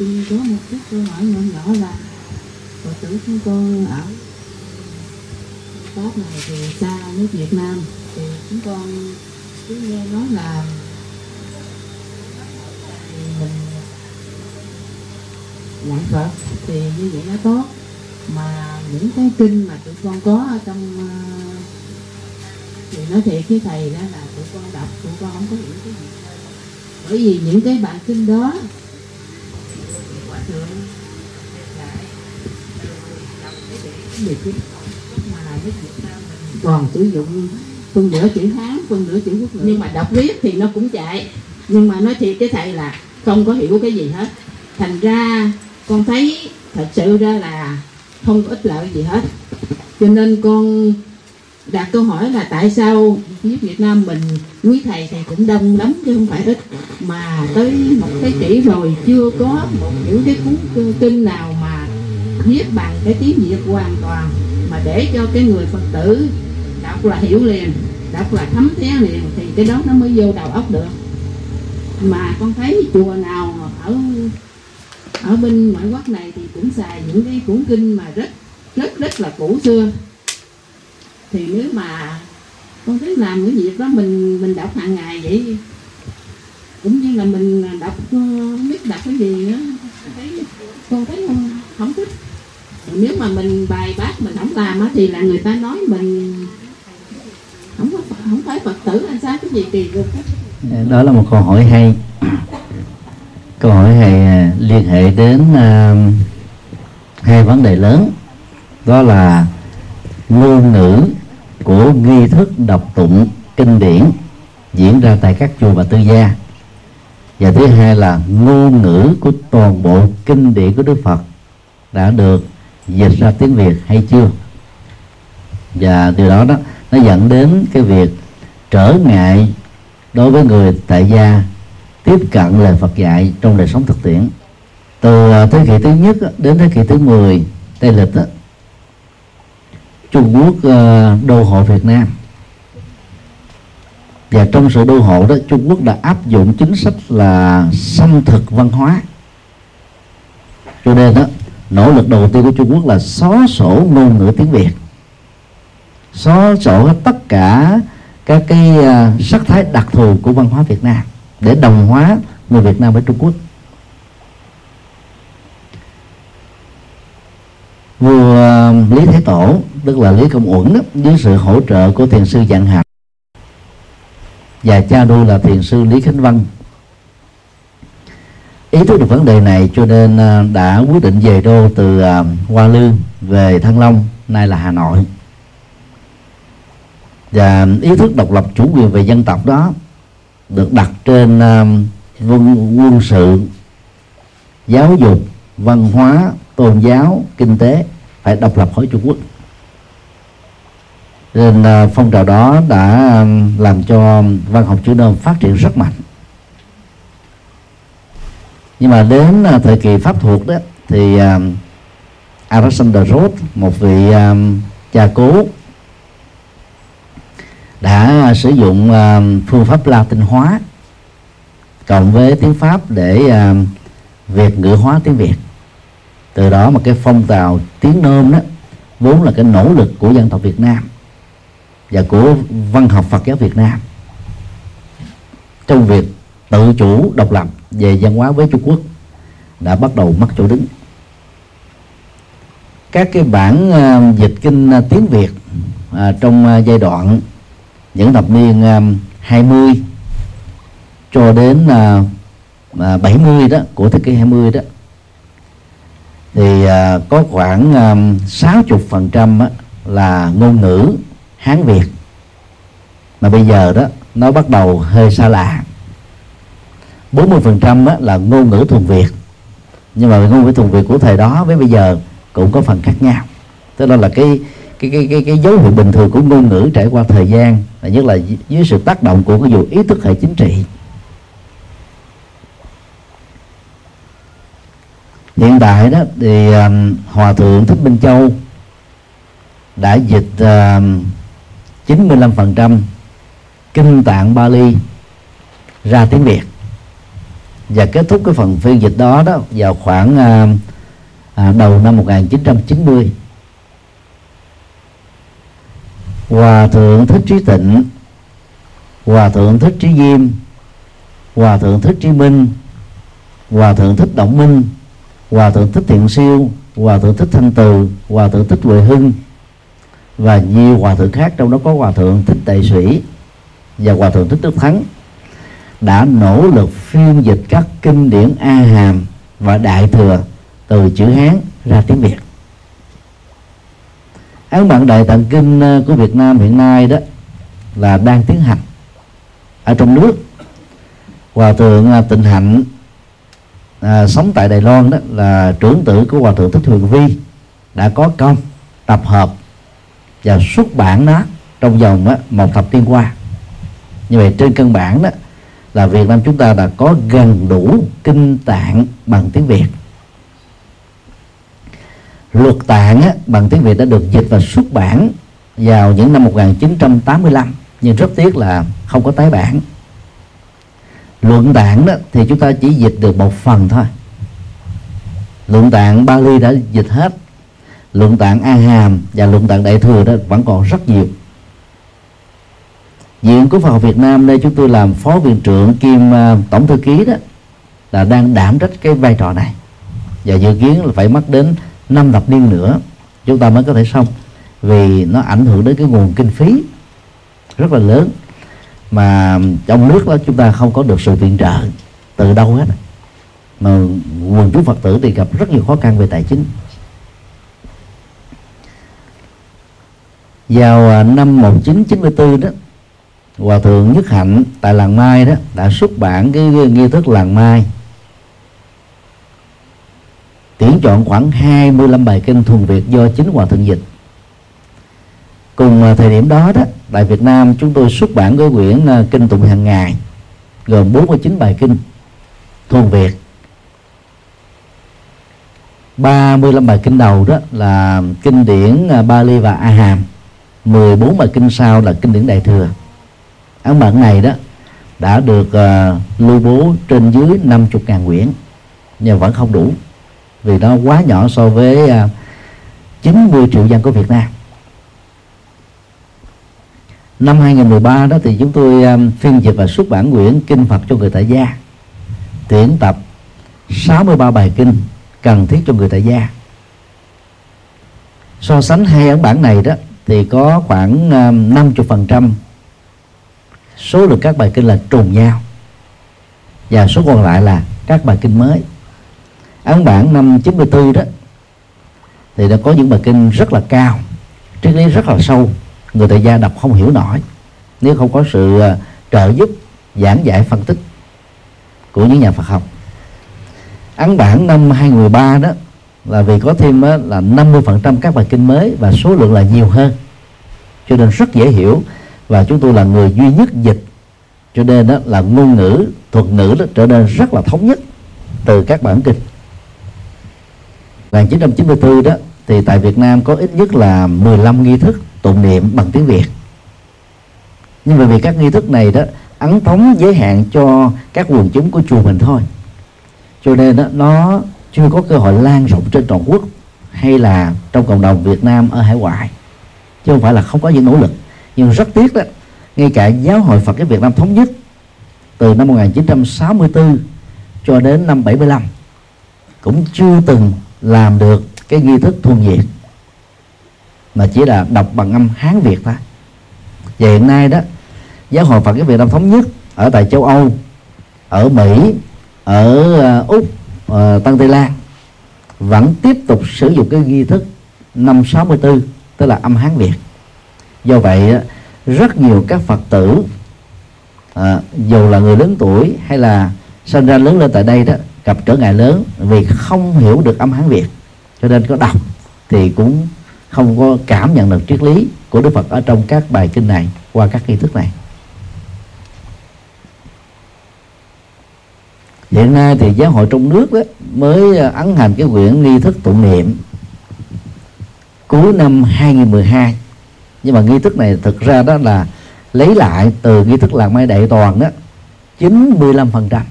xin có một chút câu hỏi nhỏ nhỏ là phật tử chúng con ở Pháp này thì xa nước Việt Nam. Thì chúng con cứ nghe nói là mình lạy Phật thì như vậy nó tốt. Mà những cái kinh mà tụi con có ở trong ờ, thì nói thiệt với thầy đó là tụi con đọc, tụi con không có hiểu cái gì. Bởi vì những cái bản kinh đó hòa để cái mà nước Việt Nam mình còn sử dụng phân nửa chữ Hán, phân nửa chữ quốc ngữ. Nhưng mà đọc viết thì nó cũng chạy. Nhưng mà nói thiệt cái thầy là không có hiểu cái gì hết. Thành ra con thấy thật sự ra là không có ích lợi gì hết. Cho nên con đặt câu hỏi là tại sao phía Việt Nam mình, quý thầy thì cũng đông lắm chứ không phải ít, mà tới một thế kỷ rồi chưa có một những cái cuốn kinh nào mà viết bằng cái tiếng Việt hoàn toàn, mà để cho cái người Phật tử đọc là hiểu liền, đọc là thấm thía liền thì cái đó nó mới vô đầu óc được. Mà con thấy chùa nào ở ở bên ngoại quốc này thì cũng xài những cái cuốn kinh mà rất rất rất là cũ xưa thì nếu mà con thấy làm cái việc đó mình mình đọc hàng ngày vậy cũng như là mình đọc ờ, không biết đọc cái gì nữa thấy con thấy không, không thích. Nếu mà mình bài bác mình không làm á thì là người ta nói mình không có không phải phật tử hay sao cái gì kỳ được dạ, đó là một câu hỏi hay. Câu hỏi này à, liên hệ đến uh, hai vấn đề lớn đó là ngôn ngữ của nghi thức đọc tụng kinh điển diễn ra tại các chùa và tư gia. Và thứ hai là ngôn ngữ của toàn bộ kinh điển của Đức Phật đã được dịch ra tiếng Việt hay chưa? Và từ đó đó nó dẫn đến cái việc trở ngại đối với người tại gia tiếp cận lời Phật dạy trong đời sống thực tiễn. Từ à, thế kỷ thứ nhất đến thế kỷ thứ 10 tây lịch đó, Trung Quốc ờ, đô hộ Việt Nam. Và trong sự đô hộ đó, Trung Quốc đã áp dụng chính sách là xâm thực văn hóa. Cho nên đó, nỗ lực đầu tiên của Trung Quốc là xóa sổ ngôn ngữ tiếng Việt. Xóa sổ tất cả các cái ờ, sắc thái đặc thù của văn hóa Việt Nam để đồng hóa người Việt Nam với Trung Quốc. Vua um, Lý Thế Tổ tức là Lý Công Uẩn đó, dưới sự hỗ trợ của thiền sư Dạng hạt và cha đu là thiền sư Lý Khánh Văn. Ý thức được vấn đề này cho nên uh, đã quyết định về đô từ um, Hoa lư về Thăng Long nay là Hà Nội. Và um, ý thức độc lập chủ quyền về dân tộc đó được đặt trên quân, quân sự giáo dục văn hóa tôn giáo, kinh tế phải độc lập khỏi trung quốc. Nên à, phong trào đó đã làm cho văn học chữ nôm phát triển rất mạnh. Nhưng mà đến à, thời kỳ pháp thuộc đó, thì à, Alexander Roth, một vị cha cố, đã sử dụng phương pháp Latin hóa cộng với tiếng Pháp để Việt ngữ hóa tiếng Việt từ đó mà cái phong trào tiếng nôm đó vốn là cái nỗ lực của dân tộc Việt Nam và của văn học Phật giáo Việt Nam trong việc tự chủ độc lập về văn hóa với Trung Quốc đã bắt đầu mất chỗ đứng. Các cái bản uh, dịch kinh uh, tiếng Việt uh, trong giai đoạn những thập niên 20 cho đến 70 đó của thế kỷ 20 đó thì uh, có khoảng à, sáu 60 phần trăm là ngôn ngữ Hán Việt. Mà bây giờ đó nó bắt đầu hơi xa lạ. 40 phần trăm là ngôn ngữ thuần Việt. Nhưng mà ngôn ngữ thuần Việt của thời đó với bây giờ cũng có phần khác nhau. Tức là là cái cái cái cái cái dấu hiệu bình thường của ngôn ngữ trải qua thời gian là nhất là dưới sự tác động của cái dù ý thức hệ chính trị. Hiện đại đó thì um, hòa thượng thích minh châu đã dịch um, uh, 95% kinh tạng Bali ra tiếng Việt. Và kết thúc cái phần phiên dịch đó đó vào khoảng à, à, đầu năm 1990 Hòa thượng Thích Trí Tịnh Hòa thượng Thích Trí Diêm Hòa thượng Thích Trí Minh Hòa thượng Thích Động Minh Hòa thượng Thích Thiện Siêu, Hòa thượng Thích Thanh Từ, Hòa thượng Thích Huệ Hưng và nhiều hòa thượng khác, trong đó có hòa thượng Thích đại Sĩ và hòa thượng Thích Đức Thắng đã nỗ lực phiên dịch các kinh điển A Hàm và Đại Thừa từ chữ Hán ra tiếng Việt. Ấn bản đại tạng kinh ờ, của Việt Nam hiện nay đó là đang tiến hành ở trong nước. Hòa thượng ờ, tịnh hạnh à, sống tại Đài Loan đó là trưởng tử của hòa thượng Thích Huyền Vi đã có công tập hợp và xuất bản nó trong vòng đó, một thập niên qua. Như vậy trên căn bản đó là Việt Nam chúng ta đã có gần đủ kinh tạng bằng tiếng Việt. Luật tạng á, bằng tiếng Việt đã được dịch và xuất bản vào những năm 1985 nhưng rất tiếc là không có tái bản luận tạng đó thì chúng ta chỉ dịch được một phần thôi. Luận tạng Bali đã dịch hết. Luận tạng A Hàm và luận tạng Đại thừa đó vẫn còn rất nhiều. Viện của Phật học Việt Nam nơi chúng tôi làm phó viện trưởng kiêm à, tổng thư ký đó là đang đảm trách cái vai trò này. Và dự kiến là phải mất đến năm thập niên nữa, chúng ta mới có thể xong. Vì nó ảnh hưởng đến cái nguồn kinh phí rất là lớn mà trong nước đó, chúng ta không có được sự viện trợ từ đâu hết. Mà quần chúng phật tử thì gặp rất nhiều khó khăn về tài chính. Vào à, năm 1994 đó, hòa thượng nhất hạnh tại làng mai đó đã xuất bản cái nghi thức làng mai. Tuyển chọn khoảng 25 bài kinh thuần Việt do chính hòa thượng dịch. Cùng à, thời điểm đó đó tại Việt Nam chúng tôi xuất bản cái quyển ờ, kinh tụng hàng ngày gồm 49 bài kinh thuần Việt. 35 bài kinh đầu đó là kinh điển ờ, Bali và A Hàm 14 bài kinh sau là kinh điển Đại Thừa. Ấn bản này đó đã được uh, lưu bố trên dưới 50.000 quyển nhưng vẫn không đủ vì nó quá nhỏ so với uh, 90 triệu dân của Việt Nam năm 2013 đó thì chúng tôi um, phiên dịch và xuất bản quyển kinh Phật cho người tại gia. Tuyển tập 63 bài kinh cần thiết cho người tại gia. So sánh hai ấn bản này đó thì có khoảng um, 50% số lượng các bài kinh là trùng nhau. Và số còn lại là các bài kinh mới. Ấn bản năm 94 đó thì đã có những bài kinh rất là cao triết lý rất là sâu người tại gia đọc không hiểu nổi. Nếu không có sự ờ, trợ giúp, giảng giải phân tích của những nhà Phật học. Ấn bản năm 2013 đó là vì có thêm ờ, là 50% các bài kinh mới và số lượng là nhiều hơn. Cho nên rất dễ hiểu và chúng tôi là người duy nhất dịch. Cho nên đó là ngôn ngữ, thuật ngữ đó trở nên rất là thống nhất từ các bản kinh. 1994 đó, thì tại Việt Nam có ít nhất là 15 nghi thức tụng niệm bằng tiếng Việt. Nhưng mà vì các nghi thức này đó ấn thống giới hạn cho các quần chúng của chùa mình thôi. Cho nên đó, nó chưa có cơ hội lan rộng trên toàn quốc hay là trong cộng đồng Việt Nam ở hải ngoại. Chứ không phải là không có những nỗ lực. Nhưng rất tiếc đó ngay cả giáo hội Phật giáo Việt Nam thống nhất từ năm 1964 cho đến năm 75 cũng chưa từng làm được cái nghi thức thuần Việt mà chỉ là đọc bằng âm Hán Việt thôi. Và hiện nay đó giáo hội Phật giáo Việt Nam thống nhất ở tại châu Âu ở Mỹ ở ờ, Úc ở Tân Tây Lan vẫn tiếp tục sử dụng cái nghi thức năm 64 tức là âm Hán Việt. Do vậy rất nhiều các Phật tử à, dù là người lớn tuổi hay là sinh ra lớn lên tại đây đó gặp trở ngại lớn vì không hiểu được âm Hán Việt cho nên có đọc thì cũng không có cảm nhận được triết lý của Đức Phật ở trong các bài kinh này, qua các nghi thức này. Hiện nay thì giáo hội trong nước đó mới ờ, ấn hành cái quyển nghi thức tụng niệm cuối năm 2012 nhưng mà nghi thức này thực ra đó là lấy lại từ nghi thức làng mai đại toàn đó 95 phần trăm.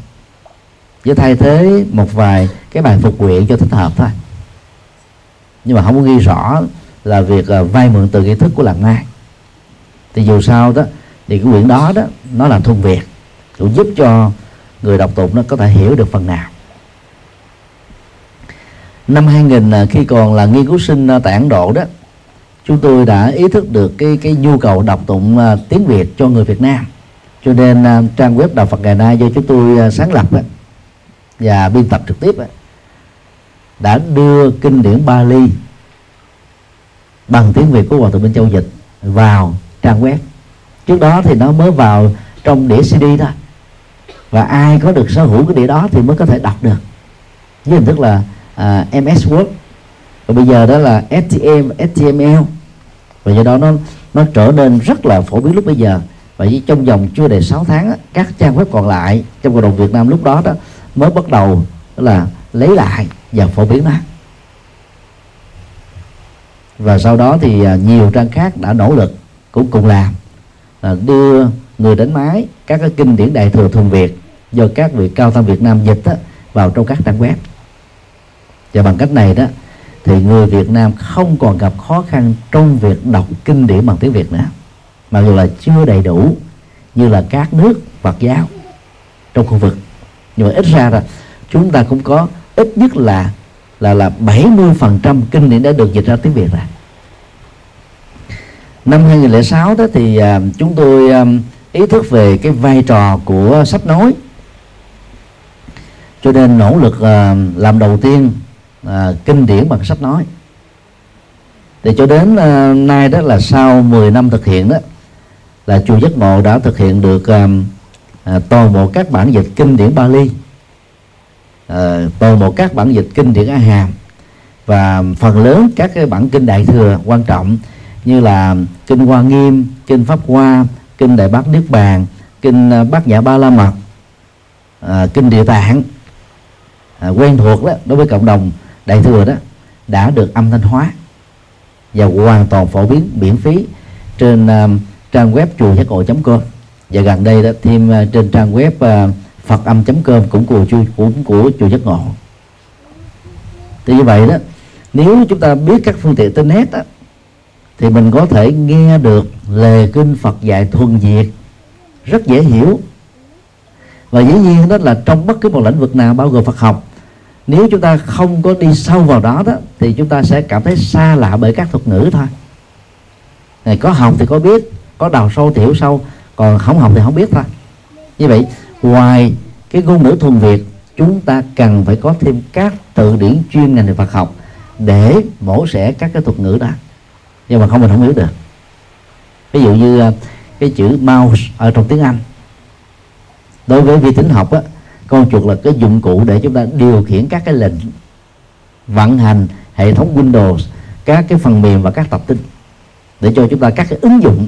Với thay thế một vài cái bài phục nguyện cho thích hợp thôi. Nhưng mà không có ghi rõ là việc uh, vay mượn từ nghi thức của làng mai thì dù sao đó thì cái quyển đó đó nó là thuần việt cũng giúp cho người đọc tụng nó có thể hiểu được phần nào. Năm 2000 à, ờ, khi còn là nghiên cứu sinh à, tại Ấn Độ đó chúng tôi đã ý thức được cái cái nhu cầu đọc tụng uh, tiếng Việt cho người Việt Nam. Cho nên uh, trang web đạo Phật ngày nay do chúng tôi uh, sáng lập uh, và biên tập trực tiếp uh, đã đưa kinh điển Bali bằng tiếng Việt của Hòa thượng Minh Châu dịch vào trang web. Trước đó thì nó mới vào trong đĩa CD thôi. Và ai có được sở hữu cái đĩa đó thì mới có thể đọc được. Với hình thức là à, uh, MS Word. Và bây giờ đó là STM, HTML và do đó nó nó trở nên rất là phổ biến lúc bây giờ. Và trong vòng chưa đầy 6 tháng các trang web còn lại trong cộng đồng Việt Nam lúc đó đó mới bắt đầu là lấy lại và phổ biến nó và sau đó thì à, nhiều trang khác đã nỗ lực cũng cùng làm. Là đưa người đánh máy các cái kinh điển đại thừa thuần việt do các vị cao tăng Việt Nam dịch đó, vào trong các trang web. Và bằng cách này đó thì người Việt Nam không còn gặp khó khăn trong việc đọc kinh điển bằng tiếng Việt nữa mặc dù là chưa đầy đủ như là các nước Phật giáo trong khu vực. Nhưng mà ít ra là chúng ta cũng có ít nhất là là là 70% kinh điển đã được dịch ra tiếng Việt rồi. Năm 2006 đó thì à, chúng tôi à, ý thức về cái vai trò của sách nói. Cho nên nỗ lực à, làm đầu tiên kinh điển bằng sách nói. Thì cho đến nay đó là sau 10 năm thực hiện đó, là chùa giác ngộ đã thực hiện được toàn bộ các bản dịch kinh điển Bali. Ờ, toàn bộ các bản dịch kinh điển A Hàm và phần lớn các cái bản kinh đại thừa quan trọng như là kinh Hoa Nghiêm, kinh Pháp Hoa, kinh Đại Bát Niết Bàn, kinh ờ, Bát Nhã Ba La Mật, à, kinh Địa Tạng à, quen thuộc đó đối với cộng đồng đại thừa đó đã được âm thanh hóa và hoàn toàn phổ biến miễn phí trên uh, trang web chùa giác ngộ com. Và gần đây đó thêm uh, trên trang web uh, phật âm com cũng của chùa cũng của chùa giác ngộ. Thì như vậy đó nếu chúng ta biết các phương tiện internet đó, thì mình có thể nghe được lời kinh Phật dạy thuần Việt rất dễ hiểu. Và dĩ nhiên đó là trong bất cứ một lĩnh vực nào bao gồm Phật học nếu chúng ta không có đi sâu vào đó đó thì chúng ta sẽ cảm thấy xa lạ bởi các thuật ngữ thôi. Này có học thì có biết có đào sâu thì hiểu sâu còn không học thì không biết thôi. Như vậy ngoài cái ngôn ngữ thuần Việt, chúng ta cần phải có thêm các từ điển chuyên ngành về Phật học để mổ xẻ các cái thuật ngữ đó. Nhưng mà không, mình không hiểu được. Ví dụ như à, cái chữ mouse ở trong tiếng Anh. Đối với vi tính học á, con chuột là cái dụng cụ để chúng ta điều khiển các cái lệnh vận hành hệ thống Windows, các cái phần mềm và các tập tin để cho chúng ta các cái ứng dụng.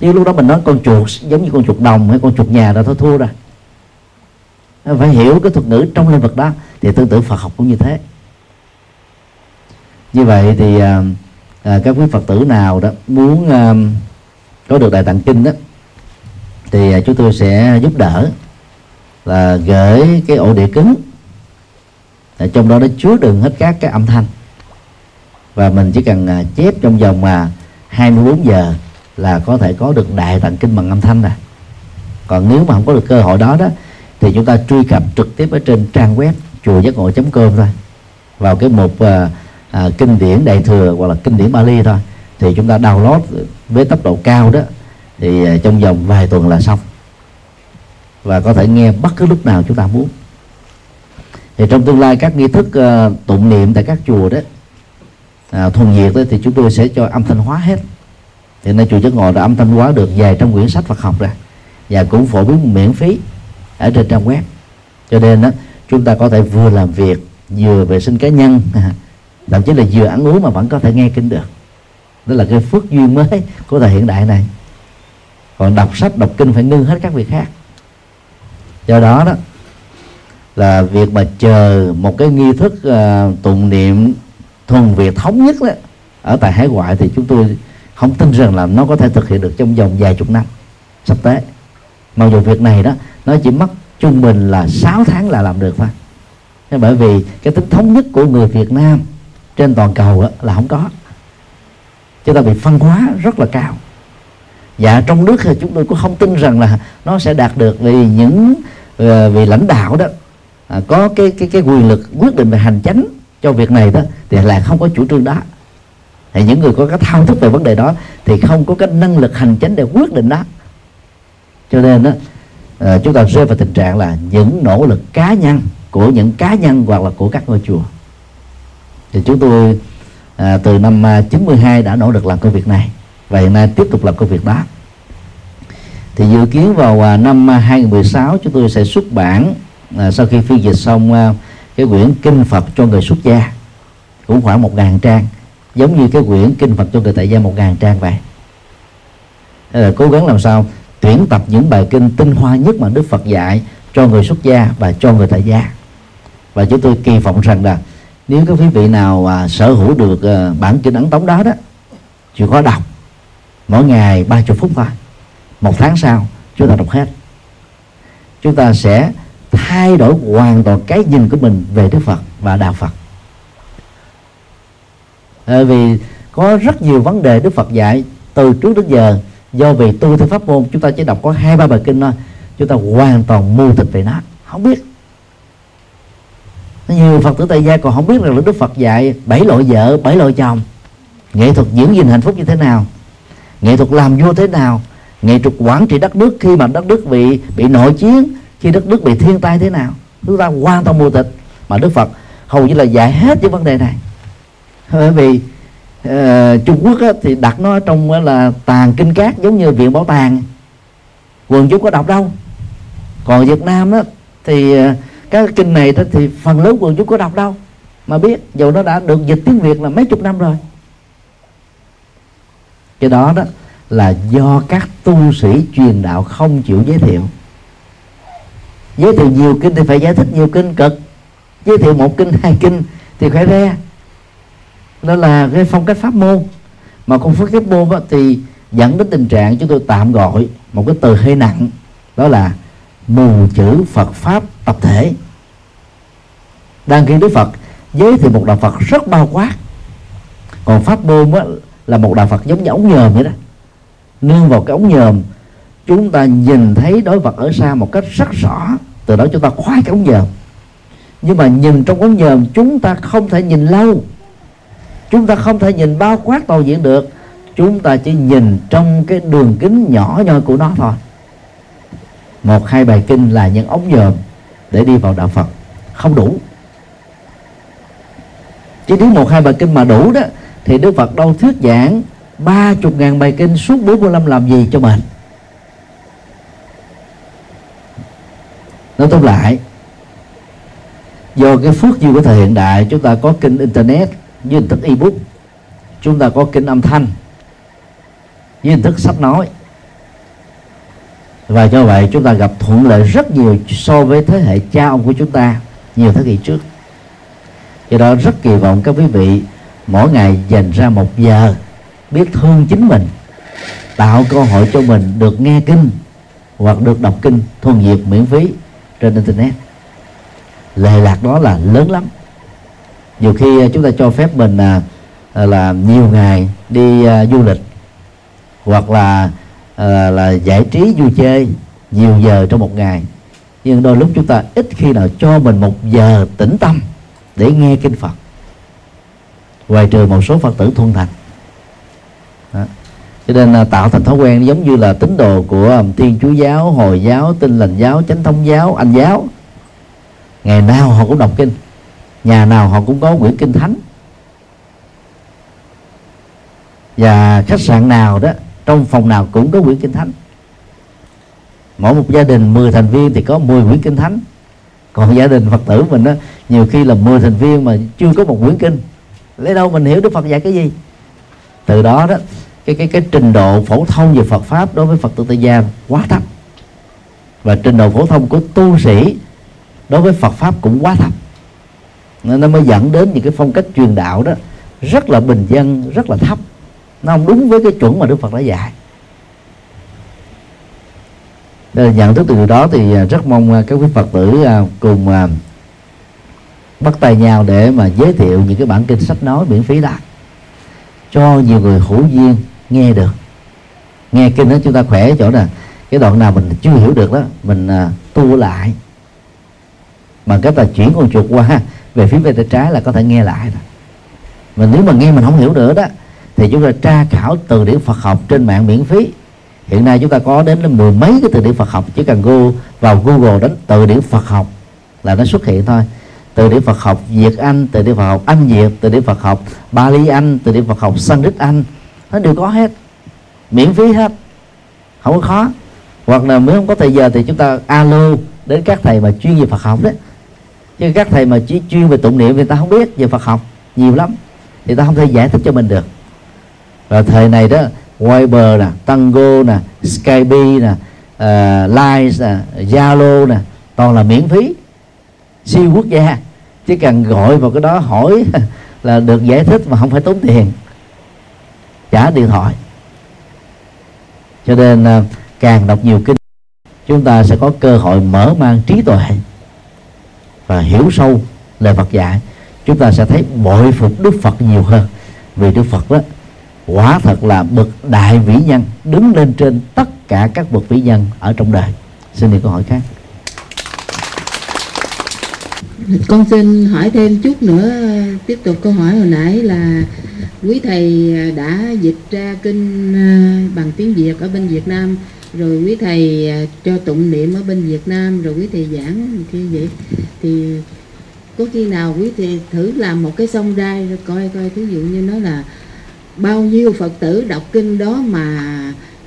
Như lúc đó mình nói con chuột giống như con chuột đồng hay con chuột nhà là thôi thua rồi phải hiểu cái thuật ngữ trong lĩnh vực đó thì tương tự Phật học cũng như thế. Như vậy thì à, à, các quý phật tử nào đó muốn à, có được đại tạng kinh đó thì à, chúng tôi sẽ giúp đỡ là gửi cái ổ đĩa cứng. Ở trong đó nó chứa đựng hết các cái âm thanh. Và mình chỉ cần à, chép trong vòng mà 24 giờ là có thể có được đại tạng kinh bằng âm thanh rồi. Còn nếu mà không có được cơ hội đó đó thì chúng ta truy cập trực tiếp ở trên trang web chùa giác ngộ com thôi. Vào cái mục à, à, kinh điển đại thừa hoặc là kinh điển Bali thôi. Thì chúng ta download với tốc độ cao đó thì à, trong vòng vài tuần là xong. Và có thể nghe bất cứ lúc nào chúng ta muốn. Thì trong tương lai các nghi thức uh, tụng niệm tại các chùa đó à, thuần việt đó, thì chúng tôi sẽ cho âm thanh hóa hết. Hiện nay chùa giác ngộ đã âm thanh hóa được vài trong quyển sách Phật học ra. Và cũng phổ biến miễn phí ở trên trang web. Cho nên đó chúng ta có thể vừa làm việc vừa vệ sinh cá nhân thậm chí là vừa ăn uống mà vẫn có thể nghe kinh được. Đó là cái phước duyên mới của thời hiện đại này. Còn đọc sách đọc kinh phải ngưng hết các việc khác. Do đó đó là việc mà chờ một cái nghi thức uh, tụng niệm thuần việt thống nhất đó, ở tại hải ngoại thì chúng tôi không tin rằng là nó có thể thực hiện được trong vòng vài chục năm sắp tới mặc dù việc này đó nó chỉ mất trung bình là 6 tháng là làm được thôi. Nên bởi vì cái tính thống nhất của người Việt Nam trên toàn cầu đó, là không có. Chúng ta bị phân hóa rất là cao. Dạ trong nước thì chúng tôi cũng không tin rằng là nó sẽ đạt được vì những ờ, vì vị lãnh đạo đó à, có cái cái cái quyền lực quyết định về hành chánh cho việc này đó thì lại không có chủ trương đó. Thì những người có cái thao thức về vấn đề đó thì không có cái năng lực hành chánh để quyết định đó cho nên đó à, ờ, chúng ta rơi vào tình trạng là những nỗ lực cá nhân của những cá nhân hoặc là của các ngôi chùa. Thì chúng tôi à, từ năm à, 92 đã nỗ lực làm công việc này và hiện nay tiếp tục làm công việc đó. Thì dự kiến vào à, năm à, 2016 chúng tôi sẽ xuất bản à, sau khi phiên dịch xong à, cái quyển kinh Phật cho người xuất gia cũng khoảng một ngàn trang giống như cái quyển kinh Phật cho người tại gia một ngàn trang vậy. Thế là cố gắng làm sao tuyển tập những bài kinh tinh hoa nhất mà Đức Phật dạy cho người xuất gia và cho người tại gia. Và chúng tôi kỳ vọng rằng là nếu các quý vị nào à, sở hữu được à, bản kinh ấn tống đó đó chỉ có đọc mỗi ngày ba chục phút thôi một tháng sau chúng ta đọc hết. Chúng ta sẽ thay đổi hoàn toàn cái nhìn của mình về Đức Phật và đạo Phật. Bởi vì có rất nhiều vấn đề Đức Phật dạy từ trước đến giờ do vì tu theo pháp môn, chúng ta chỉ đọc có hai, ba bài kinh thôi. Chúng ta hoàn toàn mù tịch về nó không biết. Nhiều phật tử tại gia còn không biết rằng là đức phật dạy bảy loại vợ, bảy loại chồng. Nghệ thuật giữ gìn hạnh phúc như thế nào? Nghệ thuật làm vua thế nào? Nghệ thuật quản trị đất nước khi mà đất nước bị bị nội chiến, khi đất nước bị thiên tai thế nào? Chúng ta hoàn toàn mù tịch mà đức phật hầu như là dạy hết những vấn đề này. Bởi vì uh, trung quốc á, thì đặt nó trong là tàng kinh cát giống như viện bảo tàng. Quần chúng có đọc đâu. Còn việt nam á, thì ờ, uh, các kinh này đó thì phần lớn quần chúng có đọc đâu. Mà biết dù nó đã được dịch tiếng việt là mấy chục năm rồi. Cái đó đó là do các tu sĩ truyền đạo không chịu giới thiệu. Giới thiệu nhiều kinh thì phải giải thích nhiều kinh cực. Giới thiệu một kinh hai kinh thì phải ra đó là cái phong cách pháp môn. Mà không phong cách môn đó, thì dẫn đến tình trạng chúng tôi tạm gọi một cái từ hơi nặng đó là mù chữ Phật pháp tập thể. Đang khi Đức Phật giới thì một đạo Phật rất bao quát. Còn pháp môn á, là một đạo Phật giống như ống nhòm vậy đó. Nương vào cái ống nhòm chúng ta nhìn thấy đối vật ở xa một cách rất rõ. Từ đó chúng ta khoái cái ống nhòm. Nhưng mà nhìn trong ống nhòm chúng ta không thể nhìn lâu chúng ta không thể nhìn bao quát toàn diện được. Chúng ta chỉ nhìn trong cái đường kính nhỏ nhoi của nó thôi. Một, hai bài kinh là những ống nhòm để đi vào đạo Phật. Không đủ. Chỉ nếu một, hai bài kinh mà đủ đó, thì Đức Phật đâu thuyết giảng ba chục ngàn bài kinh suốt 45 làm gì cho mình nói tóm lại, do cái phước duyên của thời hiện đại, chúng ta có kinh internet như hình thức ebook, chúng ta có kinh âm thanh. Với hình thức sách nói. Và do vậy chúng ta gặp thuận lợi rất nhiều so với thế hệ cha ông của chúng ta nhiều thế kỷ trước. Do đó rất kỳ vọng các quý vị mỗi ngày dành ra một giờ biết thương chính mình, tạo cơ hội cho mình được nghe kinh hoặc được đọc kinh, thuần diệt miễn phí trên internet. Lệ lạc đó là lớn lắm nhiều khi à, chúng ta cho phép mình là, là nhiều ngày đi uh, du lịch hoặc là uh, là giải trí vui chơi nhiều giờ trong một ngày. Nhưng đôi lúc chúng ta ít khi nào cho mình một giờ tĩnh tâm để nghe kinh Phật. Ngoài trừ một số Phật tử thuần thành. Đó. cho nên tạo thành thói quen giống như là tín đồ của Thiên Chúa giáo, Hồi giáo, Tinh lành giáo, Chánh thống giáo, Anh giáo. Ngày nào họ cũng đọc kinh nhà nào họ cũng có quyển kinh thánh. Và khách sạn nào đó, trong phòng nào cũng có quyển kinh thánh. Mỗi một gia đình 10 thành viên thì có 10 quyển kinh thánh. Còn gia đình phật tử mình đó, nhiều khi là 10 thành viên mà chưa có một quyển kinh. Lấy đâu mình hiểu đức phật dạy cái gì? Từ đó đó, cái cái cái trình độ phổ thông về Phật pháp đối với Phật tử Tây gia quá thấp. Và trình độ phổ thông của tu sĩ đối với Phật pháp cũng quá thấp nên nó mới dẫn đến những cái phong cách truyền đạo đó rất là bình dân rất là thấp. Nó không đúng với cái chuẩn mà Đức Phật đã dạy. Nhận thức từ điều đó thì à, rất mong à, các quý phật tử à, cùng bắt tay nhau để mà giới thiệu những cái bản kinh sách nói miễn phí đó cho nhiều người hữu duyên nghe được. Nghe kinh đó chúng ta khỏe chỗ nè cái đoạn nào mình chưa hiểu được đó mình uh, tu lại bằng cách là chuyển con chuột qua về phía bên tay trái là có thể nghe lại rồi mà nếu mà nghe mình không hiểu nữa đó, thì chúng ta tra khảo từ điển Phật học trên mạng miễn phí. Hiện nay chúng ta có đến mười mấy cái từ điển Phật học, chỉ cần go vào Google đánh từ điển Phật học là nó xuất hiện thôi. Từ điển Phật học Việt Anh, từ điển Phật học Anh Việt, từ điển Phật học Bali Anh, từ điển Phật học Sanskrit Anh, nó đều có hết. Miễn phí hết. Không có khó. Hoặc là nếu không có thời giờ thì chúng ta alo đến các thầy mà chuyên về Phật học đấy chứ các thầy mà chỉ chuyên về tụng niệm thì ta không biết về Phật học nhiều lắm. Thì ta không thể giải thích cho mình được. Và thời này đó Viber nè, Tango nè, Skype nè, uh, Line nè, Zalo nè, toàn là miễn phí. Siêu quốc gia. Chỉ cần gọi vào cái đó hỏi là được giải thích mà không phải tốn tiền. Trả điện thoại. Cho nên uh, càng đọc nhiều kinh chúng ta sẽ có cơ hội mở mang trí tuệ và hiểu sâu lời Phật dạy, chúng ta sẽ thấy bội phục Đức Phật nhiều hơn. Vì Đức Phật đó, quả thật là bậc đại vĩ nhân đứng lên trên tất cả các bậc vĩ nhân ở trong đời. Xin đi câu hỏi khác con xin hỏi thêm chút nữa, tiếp tục câu hỏi hồi nãy là quý thầy đã dịch ra kinh ờ, bằng tiếng Việt ở bên Việt Nam, rồi quý thầy ờ, cho tụng niệm ở bên Việt Nam, rồi quý thầy giảng như vậy. Thì có khi nào quý thầy thử làm một cái sông đai rồi coi coi thí dụ như nó là bao nhiêu phật tử đọc kinh đó mà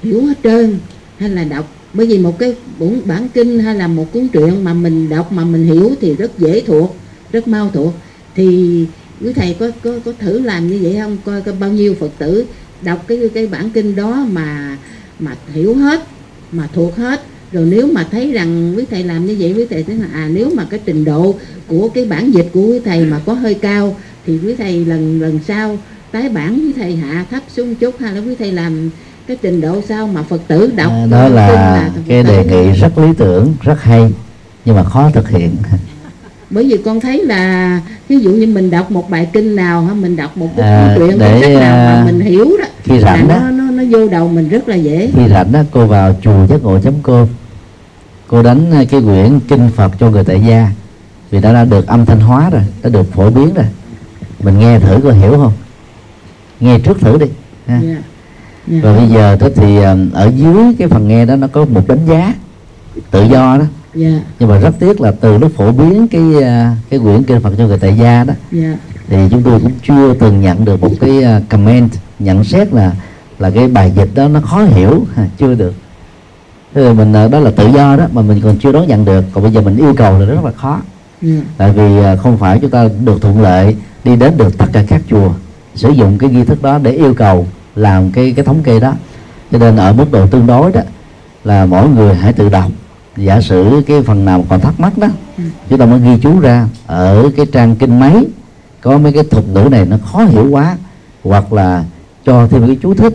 hiểu hết trơn, hay là đọc bởi vì một cái bản, bản kinh hay là một cuốn truyện mà mình đọc mà mình hiểu thì rất dễ thuộc rất mau thuộc. Thì quý thầy có có có thử làm như vậy không? Coi coi bao nhiêu phật tử đọc cái cái bản kinh đó mà mà hiểu hết mà thuộc hết. Rồi nếu mà thấy rằng quý thầy làm như vậy quý thầy thấy là à nếu mà cái trình độ của cái bản dịch của quý thầy mà có hơi cao thì quý thầy lần lần sau tái bản quý thầy hạ thấp xuống chút hay là quý thầy làm cái trình độ sao mà phật tử đọc à, đó là, là cái đề nghị rất lý tưởng rất hay nhưng mà khó thực hiện. Bởi vì con thấy là ví dụ như mình đọc một bài kinh nào hay mình đọc một cái à, truyện để, cách nào mà à, mình hiểu đó khi rảnh đó, nó, nó nó vô đầu mình rất là dễ. Khi rảnh đó cô vào chùa giác ngộ chấm cô. Cô đánh à, cái quyển kinh phật cho người tại gia. Vì đã, đã được âm thanh hóa rồi đã được phổ biến rồi. Mình nghe thử có hiểu không? Nghe trước thử đi ha. Yeah. Yeah. Dạ. rồi bây giờ đó thì à, ở dưới cái phần nghe đó nó có một đánh giá tự do đó yeah. Dạ. nhưng mà rất tiếc là từ lúc phổ biến cái à, cái quyển kinh Phật cho người tại gia đó yeah. Dạ. thì chúng tôi cũng chưa từng nhận được một cái à, comment nhận xét là là cái bài dịch đó nó khó hiểu chưa được thế thì mình đó là tự do đó mà mình còn chưa đón nhận được còn bây giờ mình yêu cầu là rất là khó yeah. tại vì không phải chúng ta được thuận lợi đi đến được tất cả các chùa sử dụng cái nghi thức đó để yêu cầu làm cái cái thống kê đó cho nên ở mức độ tương đối đó là mỗi người hãy tự đọc giả sử cái phần nào còn thắc mắc đó ừ. chúng ta mới ghi chú ra ở cái trang kinh máy có mấy cái thuật ngữ này nó khó hiểu quá hoặc là cho thêm cái chú thích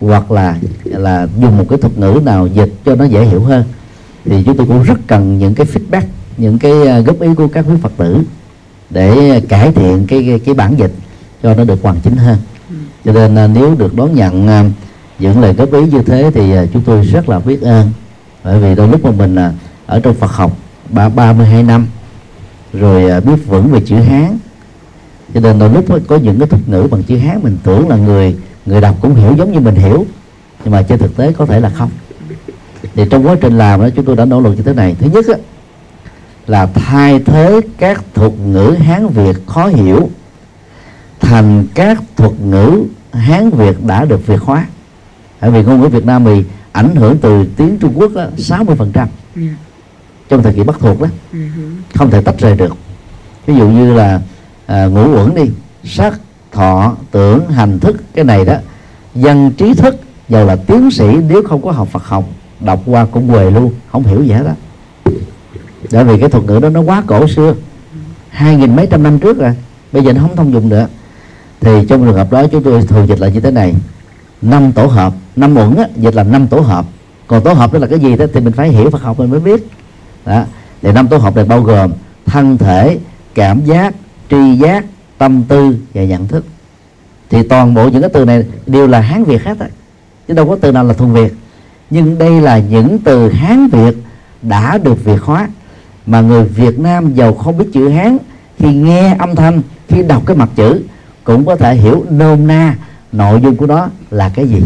hoặc là là dùng một cái thuật ngữ nào dịch cho nó dễ hiểu hơn thì chúng tôi cũng rất cần những cái feedback những cái à, góp ý của các quý phật tử để cải thiện cái cái, cái bản dịch cho nó được hoàn chỉnh hơn cho nên à, nếu được đón nhận à, những lời góp ý như thế thì à, chúng tôi rất là biết ơn. Bởi vì đôi lúc mà mình ở trong Phật học ba ba mươi hai năm rồi biết vững về chữ Hán. Cho nên đôi lúc có những cái thuật ngữ bằng chữ Hán mình tưởng là người người đọc cũng hiểu giống như mình hiểu nhưng mà trên thực tế có thể là không. Thì trong quá trình làm đó chúng tôi đã nỗ lực như thế này. Thứ nhất á, là thay thế các thuật ngữ Hán Việt khó hiểu thành các thuật ngữ hán việt đã được việt hóa. Bởi vì ngôn ngữ việt nam thì ảnh hưởng từ tiếng trung quốc đó, 60% phần trăm. Dạ. trong thời kỳ bắt thuộc đó. Ừ không thể tách rời được. Ví dụ như là à, ngũ uẩn đi. Sắc thọ tưởng hành thức cái này đó. Dân trí thức giàu là tiến sĩ nếu không có học Phật học đọc qua cũng quề luôn không hiểu gì hết đó bởi vì cái thuật ngữ đó nó quá cổ xưa. Hai nghìn mấy trăm năm trước rồi. Bây giờ nó không thông dụng nữa thì trong trường hợp đó chúng tôi thường dịch là như thế này. Năm tổ hợp năm uẩn á, dịch là năm tổ hợp. Còn tổ hợp đó là cái gì đó thì mình phải hiểu Phật học mình mới biết. Đó. Thì năm tổ hợp này bao gồm thân thể cảm giác tri giác tâm tư và nhận thức. Thì toàn bộ những cái từ này đều là hán việt hết á. Chứ đâu có từ nào là thuần việt. Nhưng đây là những từ hán việt đã được việt hóa. Mà người việt nam giàu không biết chữ hán khi nghe âm thanh khi đọc cái mặt chữ cũng có thể hiểu nôm na nội dung của nó là cái gì.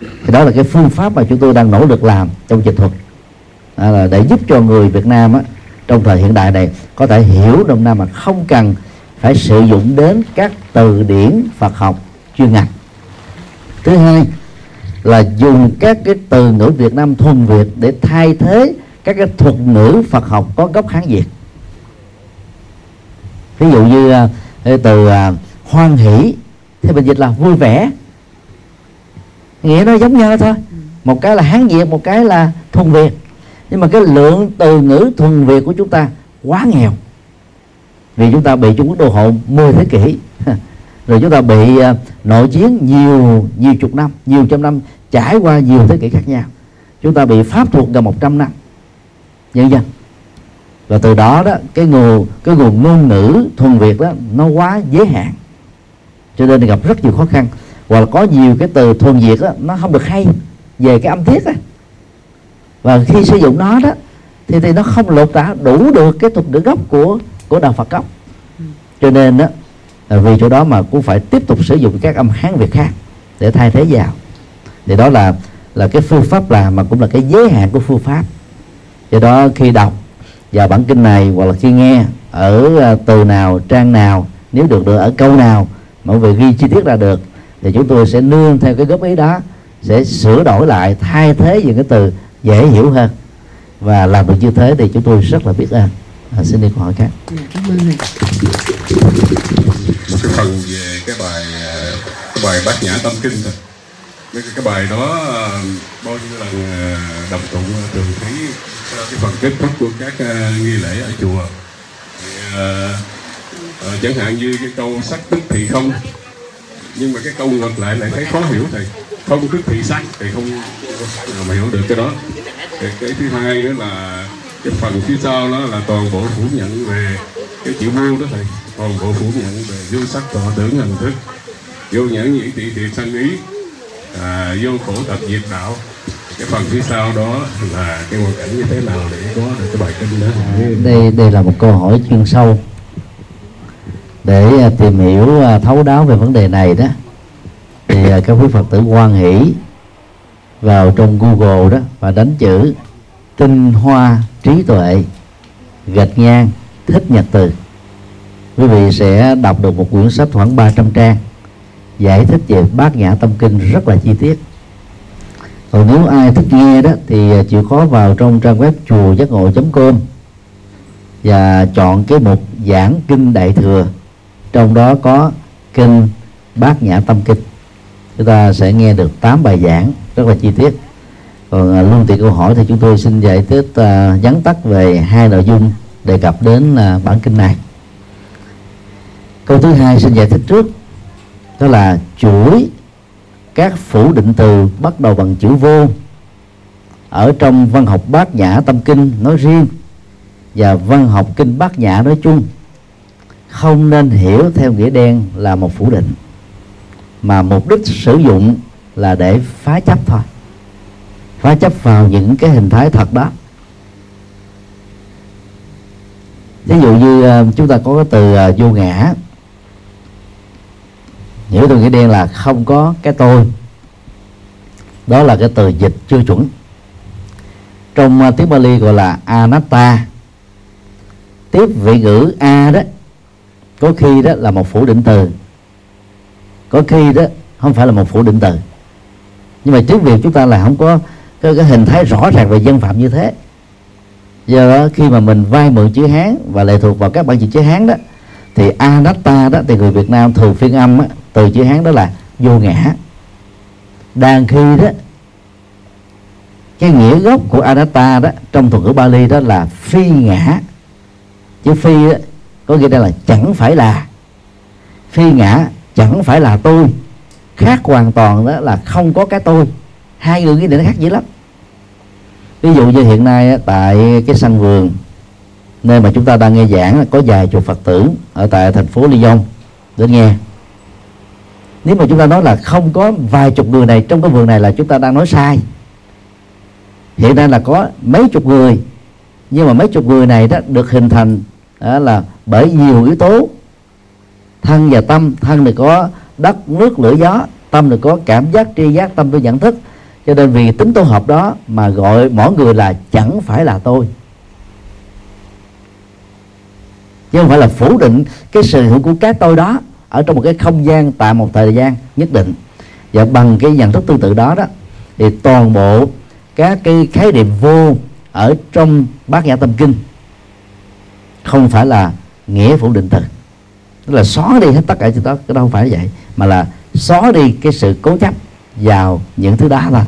Thì đó là cái phương pháp mà chúng tôi đang nỗ lực làm trong dịch thuật. Đó là để giúp cho người Việt Nam á, trong thời hiện đại này có thể hiểu nôm na mà không cần phải sử dụng đến các từ điển Phật học chuyên ngành. Thứ hai là dùng các cái từ ngữ Việt Nam thuần Việt để thay thế các cái thuật ngữ Phật học có gốc Hán Việt. Ví dụ như à, từ à, hoan hỷ thì mình dịch là vui vẻ. Nghĩa nó giống nhau thôi. Một cái là hán việt một cái là thuần việt. Nhưng mà cái lượng từ ngữ thuần việt của chúng ta quá nghèo. Vì chúng ta bị Trung Quốc đô hộ 10 thế kỷ. Rồi chúng ta bị uh, nội chiến nhiều nhiều chục năm nhiều trăm năm trải qua nhiều thế kỷ khác nhau. Chúng ta bị pháp thuộc gần 100 năm. Nhân dân. Và từ đó đó cái nguồn cái nguồn ngôn ngữ thuần việt đó nó quá giới hạn cho nên gặp rất nhiều khó khăn. Hoặc là có nhiều cái từ thuần việt đó, nó không được hay về cái âm tiết đó. và khi sử dụng nó đó thì thì nó không lột tả đủ được cái thuật ngữ gốc của của đạo Phật gốc. Cho nên đó là vì chỗ đó mà cũng phải tiếp tục sử dụng các âm hán việt khác để thay thế vào. Thì đó là là cái phương pháp làm mà cũng là cái giới hạn của phương pháp. Do đó khi đọc vào bản kinh này hoặc là khi nghe ở à, từ nào trang nào nếu được được ở câu nào mà về ghi chi tiết ra được. Thì chúng tôi sẽ nương theo cái góp ý đó sẽ sửa đổi lại thay thế những cái từ dễ hiểu hơn. Và làm được như thế thì chúng tôi rất là biết ơn. À, xin đi câu hỏi khác. Dạ, cảm ơn thầy. một cái phần về cái bài à, cái bài bát nhã tâm kinh thôi. Cái, cái bài đó à, bao nhiêu lần à, đọc tụng thường thấy cái phần kết thúc của các nghi lễ ở chùa. Thì, à, chẳng hạn như cái câu sắc tức thì không. Nhưng mà cái câu ngược lại lại thấy khó hiểu thầy. Không tức thì sắc thì không nào mà hiểu được cái đó. Cái, cái thứ hai nữa là cái phần phía sau đó là toàn bộ phủ nhận về cái chữ vô đó thầy. Toàn bộ phủ nhận về vô sắc tọa tưởng hình thức. Vô nhẫn nhĩ tị thiệt sanh ý à, vô khổ tập diệt đạo. Cái phần phía sau đó là cái hoàn cảnh như thế nào để có được cái bài kinh đó? Đây đây là một câu hỏi chuyên sâu để à, tìm hiểu à, thấu đáo về vấn đề này đó, thì à, các quý phật tử quan hỷ vào trong google đó và đánh chữ tinh hoa trí tuệ gạch ngang thích nhật từ. Quý vị sẽ đọc được một quyển sách khoảng 300 trang, giải thích về bát nhã tâm kinh rất là chi tiết. Còn nếu ai thích nghe đó, thì chịu khó vào trong trang web chùa giác ngộ com và chọn cái mục giảng kinh đại thừa trong đó có kinh bát nhã tâm kinh. Chúng ta sẽ nghe được 8 bài giảng rất là chi tiết. Còn à, luôn tiện câu hỏi thì chúng tôi xin giải thích uh, vắn tắt về hai nội dung đề cập đến uh, bản kinh này. Câu thứ hai xin giải thích trước đó là chuỗi các phủ định từ bắt đầu bằng chữ vô ở trong văn học bát nhã tâm kinh nói riêng và văn học kinh bát nhã nói chung không nên hiểu theo nghĩa đen là một phủ định, mà mục đích sử dụng là để phá chấp thôi. Phá chấp vào những cái hình thái thật đó. Ví dụ như ờ, chúng ta có cái từ ờ, vô ngã. Hiểu theo nghĩa đen là không có cái tôi. Đó là cái từ dịch chưa chuẩn. Trong ờ, tiếng Bali gọi là anatta. Tiếp vị ngữ a đó có khi đó là một phủ định từ. Có khi đó không phải là một phủ định từ. Nhưng mà trước việc chúng ta là không có cái, cái hình thái rõ ràng về dân phạm như thế. Do đó khi mà mình vay mượn chữ hán và lệ thuộc vào các bản dịch chữ hán đó thì anatta đó thì người việt nam thường phiên âm á, từ chữ hán đó là vô ngã. Đang khi đó cái nghĩa gốc của anatta đó trong thuật ngữ Bali đó là phi ngã. Chữ phi đó, có nghĩa là chẳng phải là phi ngã, chẳng phải là tôi. Khác hoàn toàn đó là không có cái tôi. Hai người nghĩ định nó khác dữ lắm. Ví dụ như hiện nay tại cái sân vườn, nơi mà chúng ta đang nghe giảng, có vài chục phật tử ở tại thành phố Lyon. Đến nghe. Nếu mà chúng ta nói là không có vài chục người này, trong cái vườn này là chúng ta đang nói sai. Hiện nay là có mấy chục người. Nhưng mà mấy chục người này đó được hình thành đó là bởi nhiều yếu tố. Thân và tâm, thân thì có đất, nước, lửa, gió. Tâm thì có cảm giác, tri giác, tâm tôi nhận thức. Cho nên vì tính tổ hợp đó mà gọi mỗi người là chẳng phải là tôi. Chứ không phải là phủ định cái sự hữu của cái tôi đó ở trong một cái không gian tại một thời gian nhất định. Và bằng cái nhận thức tương tự đó đó, thì toàn bộ các cái khái niệm vô ở trong bát nhã tâm kinh không phải là nghĩa phủ định từ. Tức là xóa đi hết tất cả chúng đó cái đó không phải vậy mà là xóa đi cái sự cố chấp vào những thứ đó thôi.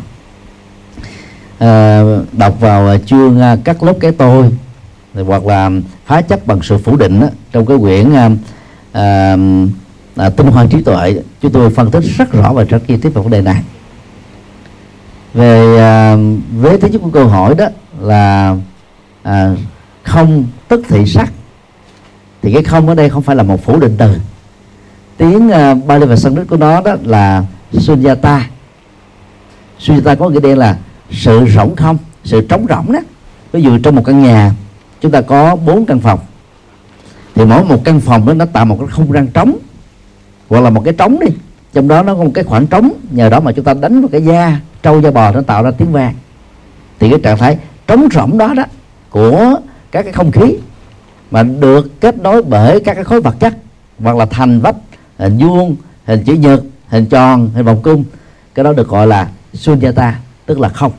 À, đọc vào ờ, chương các cắt lốt cái tôi hoặc là phá chấp bằng sự phủ định đó, trong cái quyển à, à, à, tinh hoa trí tuệ chúng tôi phân tích rất rõ và rất chi tiết về vấn đề này. Về à, với thứ nhất của câu hỏi đó là à, không tức thị sắc thì cái không ở đây không phải là một phủ định từ. Tiếng uh, Bali và Sanskrit của nó đó là Sunyata. Sunyata có nghĩa đen là sự rỗng không sự trống rỗng đó. Ví dụ trong một căn nhà chúng ta có bốn căn phòng. Thì mỗi một căn phòng đó nó tạo một cái không gian trống hoặc là một cái trống đi. Trong đó nó có một cái khoảng trống nhờ đó mà chúng ta đánh vào cái da trâu da bò nó tạo ra tiếng vang. Thì cái trạng thái trống rỗng đó đó của các cái không khí mà được kết nối bởi các cái khối vật chất hoặc là thành vách hình vuông hình chữ nhật hình tròn hình vòng cung. Cái đó được gọi là sunyata tức là không.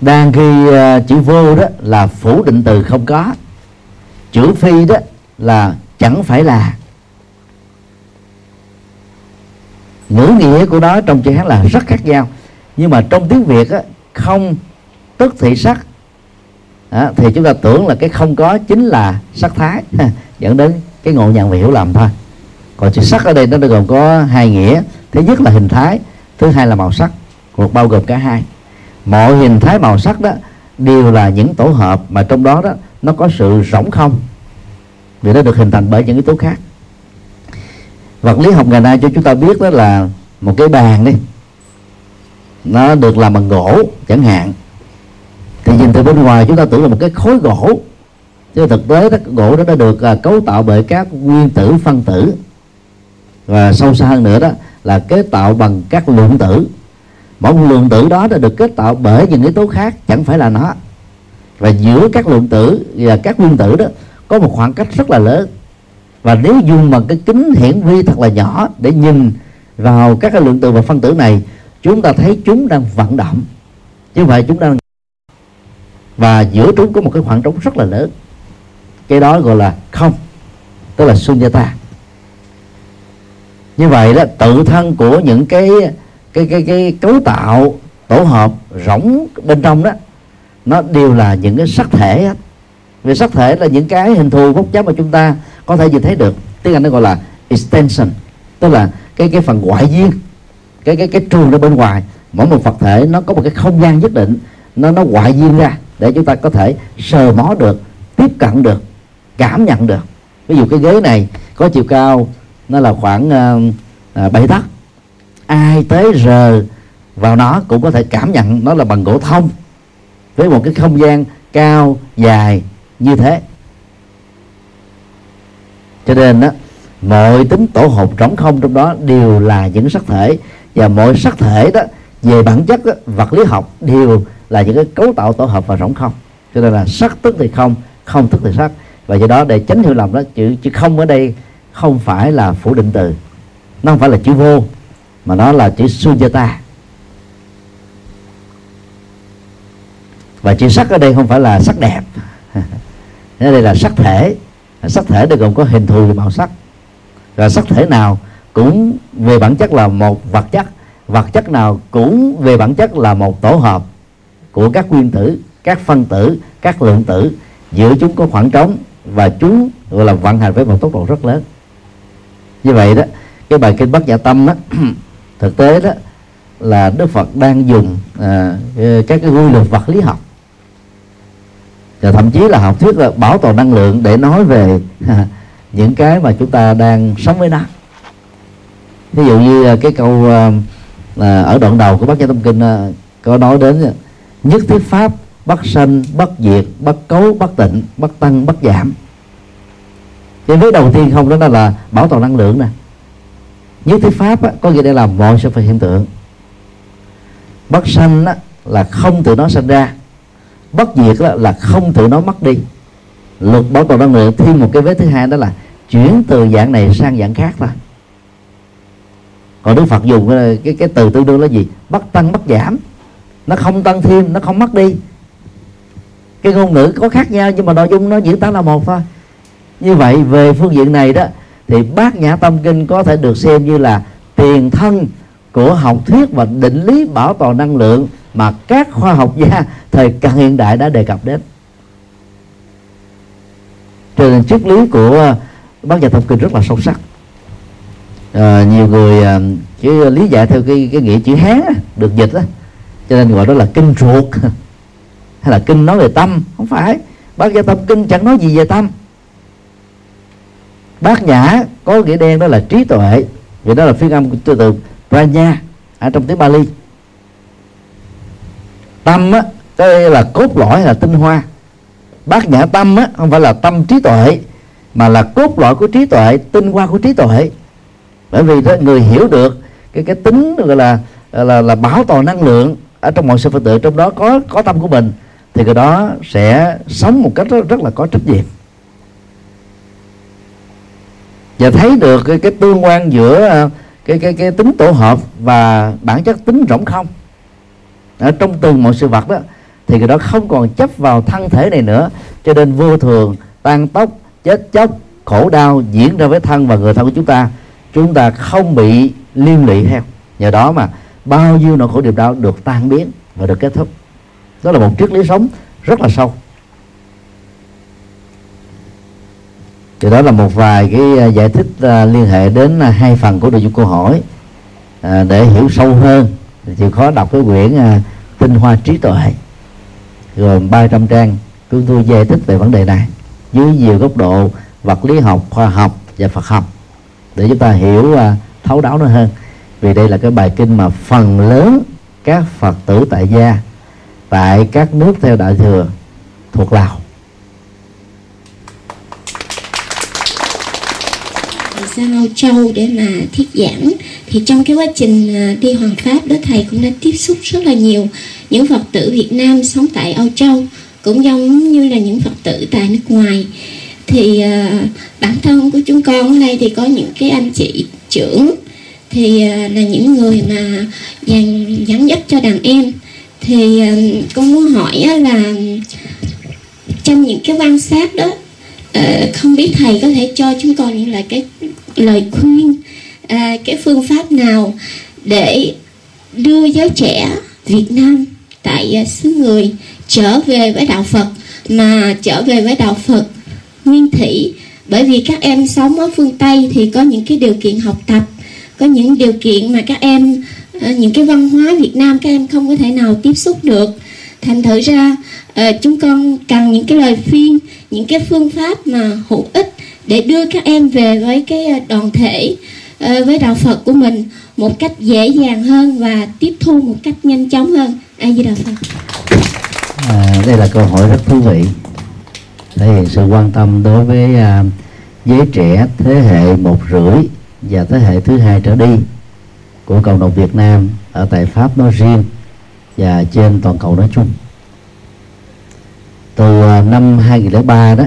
Đang khi uh, ờ, chữ vô đó là phủ định từ không có. Chữ phi đó là chẳng phải là. Ngữ nghĩa của nó trong chữ hán là rất khác nhau. Nhưng mà trong tiếng việt á, không tức thị sắc đó, thì chúng ta tưởng là cái không có chính là sắc thái. Dẫn đến cái ngộ nhận và hiểu lầm thôi. Còn chữ sắc ở đây nó gồm có hai nghĩa. Thứ nhất là hình thái thứ hai là màu sắc. Một bao gồm cả hai. Mọi hình thái màu sắc đó đều là những tổ hợp mà trong đó đó nó có sự rỗng không. Vì nó được hình thành bởi những yếu tố khác. Vật lý học ngày nay cho chúng ta biết đó là một cái bàn đi. Nó được làm bằng gỗ chẳng hạn thì nhìn từ bên ngoài chúng ta tưởng là một cái khối gỗ. Chứ thực tế đó, gỗ đó đã được à, cấu tạo bởi các nguyên tử phân tử. Và sâu xa hơn nữa đó là kết tạo bằng các lượng tử. Mỗi một lượng tử đó đã được kết tạo bởi những yếu tố khác chẳng phải là nó. Và giữa các lượng tử và các nguyên tử đó có một khoảng cách rất là lớn. Và nếu dùng bằng cái kính hiển vi thật là nhỏ để nhìn vào các cái lượng tử và phân tử này chúng ta thấy chúng đang vận động. Chứ không phải chúng đang và giữa chúng có một cái khoảng trống rất là lớn. Cái đó gọi là không, tức là sunyata. Như vậy đó, tự thân của những cái cái cái cái cấu tạo, tổ hợp rỗng bên trong đó, nó đều là những cái sắc thể vì sắc thể là những cái hình thù gốc chấp mà chúng ta có thể nhìn thấy được. Tiếng anh nó gọi là extension, tức là cái cái phần ngoại duyên, cái cái cái trường ở bên ngoài. Mỗi một vật thể nó có một cái không gian nhất định, nó nó ngoại duyên ra để chúng ta có thể sờ mó được tiếp cận được cảm nhận được. Ví dụ cái ghế này có chiều cao nó là khoảng uh, uh, tấc ai tới rờ vào nó cũng có thể cảm nhận nó là bằng gỗ thông. Với một cái không gian cao dài như thế. Cho nên đó mọi tính tổ hợp trống không trong đó đều là những sắc thể. Và mọi sắc thể đó về bản chất đó, vật lý học đều là những cái cấu tạo tổ hợp và rỗng không. Cho nên là sắc tức thì không không tức thì sắc. Và do đó để tránh hiểu lầm đó, chữ chữ không ở đây không phải là phủ định từ. Nó không phải là chữ vô, mà nó là chữ sujata. Và chữ sắc ở đây không phải là sắc đẹp. Ở đây là sắc thể. Sắc thể đây gồm có hình thù và màu sắc. Và sắc thể nào cũng về bản chất là một vật chất. Vật chất nào cũng về bản chất là một tổ hợp của các nguyên tử các phân tử các lượng tử giữa chúng có khoảng trống và chúng gọi là vận hành với một tốc độ rất lớn. Như vậy đó cái bài kinh bát nhã tâm đó thực tế đó là đức phật đang dùng à, các cái quy luật vật lý học. Và thậm chí là học thuyết là bảo tồn năng lượng để nói về những cái mà chúng ta đang sống với nó. Ví dụ như à, cái câu à, ở đoạn đầu của bác gia tâm kinh à, có nói đến à, nhất thiết pháp bất sanh bất diệt bất cấu bất tịnh bất tăng bất giảm. Cái vế đầu tiên không đó là bảo toàn năng lượng nè. Nhất thiết pháp á, có nghĩa để làm mọi sự vật hiện tượng. Bất sanh á, là không tự nó sanh ra. Bất diệt á, là không tự nó mất đi. Luật bảo toàn năng lượng thêm một cái vế thứ hai đó là chuyển từ dạng này sang dạng khác thôi. Còn đức phật dùng cái, cái, cái từ tương đương là gì? Bất tăng bất giảm nó không tăng thêm nó không mất đi. Cái ngôn ngữ có khác nhau nhưng mà nội dung nó diễn tả là một thôi. Như vậy về phương diện này đó thì bát nhã tâm kinh có thể được xem như là tiền thân của học thuyết và định lý bảo toàn năng lượng mà các khoa học gia thời cận hiện đại đã đề cập đến. Cho nên triết lý của ờ, bác nhã tâm kinh rất là sâu sắc. À, nhiều người ờ, à, chỉ lý giải theo cái cái nghĩa chữ hán được dịch đó cho nên gọi đó là kinh ruột. Hay là kinh nói về tâm. Không phải. Bát gia tâm kinh chẳng nói gì về tâm. Bát nhã có nghĩa đen đó là trí tuệ. Vì đó là phiên âm của từ pranya ở trong tiếng Bali. Tâm á đây là cốt lõi hay là tinh hoa. Bát nhã tâm á, không phải là tâm trí tuệ, mà là cốt lõi của trí tuệ, tinh hoa của trí tuệ. Bởi vì đó, người hiểu được cái cái tính, gọi là là là bảo toàn năng lượng ở trong mọi sự phật tử trong đó có có tâm của mình thì cái đó sẽ sống một cách rất, rất là có trách nhiệm. Và thấy được cái, cái tương quan giữa ờ, cái cái cái tính tổ hợp và bản chất tính rỗng không. Ở trong từng mọi sự vật đó thì cái đó không còn chấp vào thân thể này nữa. Cho nên vô thường tan tốc chết chóc khổ đau diễn ra với thân và người thân của chúng ta. Chúng ta không bị liên lụy theo. Nhờ đó mà bao nhiêu nỗi khổ niềm đau được tan biến và được kết thúc. Đó là một triết lý sống rất là sâu. Thì đó là một vài cái à, giải thích à, liên hệ đến à, hai phần của nội dung câu hỏi để hiểu sâu hơn. Thì chịu khó đọc cái quyển tinh hoa trí tuệ, gồm 300 trang. Chúng tôi giải thích về vấn đề này dưới nhiều góc độ vật lý học, khoa học và phật học để chúng ta hiểu thấu đáo nó hơn vì đây là cái bài kinh mà phần lớn các phật tử tại gia tại các nước theo đại thừa thuộc lào. Sang Âu Châu để mà thuyết giảng thì trong cái quá trình à, đi hoàn Pháp đó thầy cũng đã tiếp xúc rất là nhiều những Phật tử Việt Nam sống tại Âu Châu cũng giống như là những Phật tử tại nước ngoài. Thì uh, bản thân của chúng con ở đây thì có những cái anh chị trưởng thì à, là những người mà dàn, dẫn dắt cho đàn em. Thì à, con muốn hỏi là trong những cái quan sát đó ờ, không biết thầy có thể cho chúng con những là cái, lời khuyên à, cái phương pháp nào để đưa giới trẻ Việt Nam tại xứ người trở về với đạo Phật, mà trở về với đạo Phật nguyên thủy? Bởi vì các em sống ở phương Tây thì có những cái điều kiện học tập có những điều kiện mà các em ờ, những cái văn hóa Việt Nam các em không có thể nào tiếp xúc được thành thử ra ờ, chúng con cần những cái lời khuyên những cái phương pháp mà hữu ích để đưa các em về với cái ờ, đoàn thể với đạo Phật của mình một cách dễ dàng hơn và tiếp thu một cách nhanh chóng hơn. A Di Đà Phật. À, đây là câu hỏi rất thú vị thể hiện sự quan tâm đối với uh, giới trẻ thế hệ một rưỡi và thế hệ thứ hai trở đi của cộng đồng Việt Nam ở tại Pháp nói riêng và trên toàn cầu nói chung. Từ à, năm 2003 đó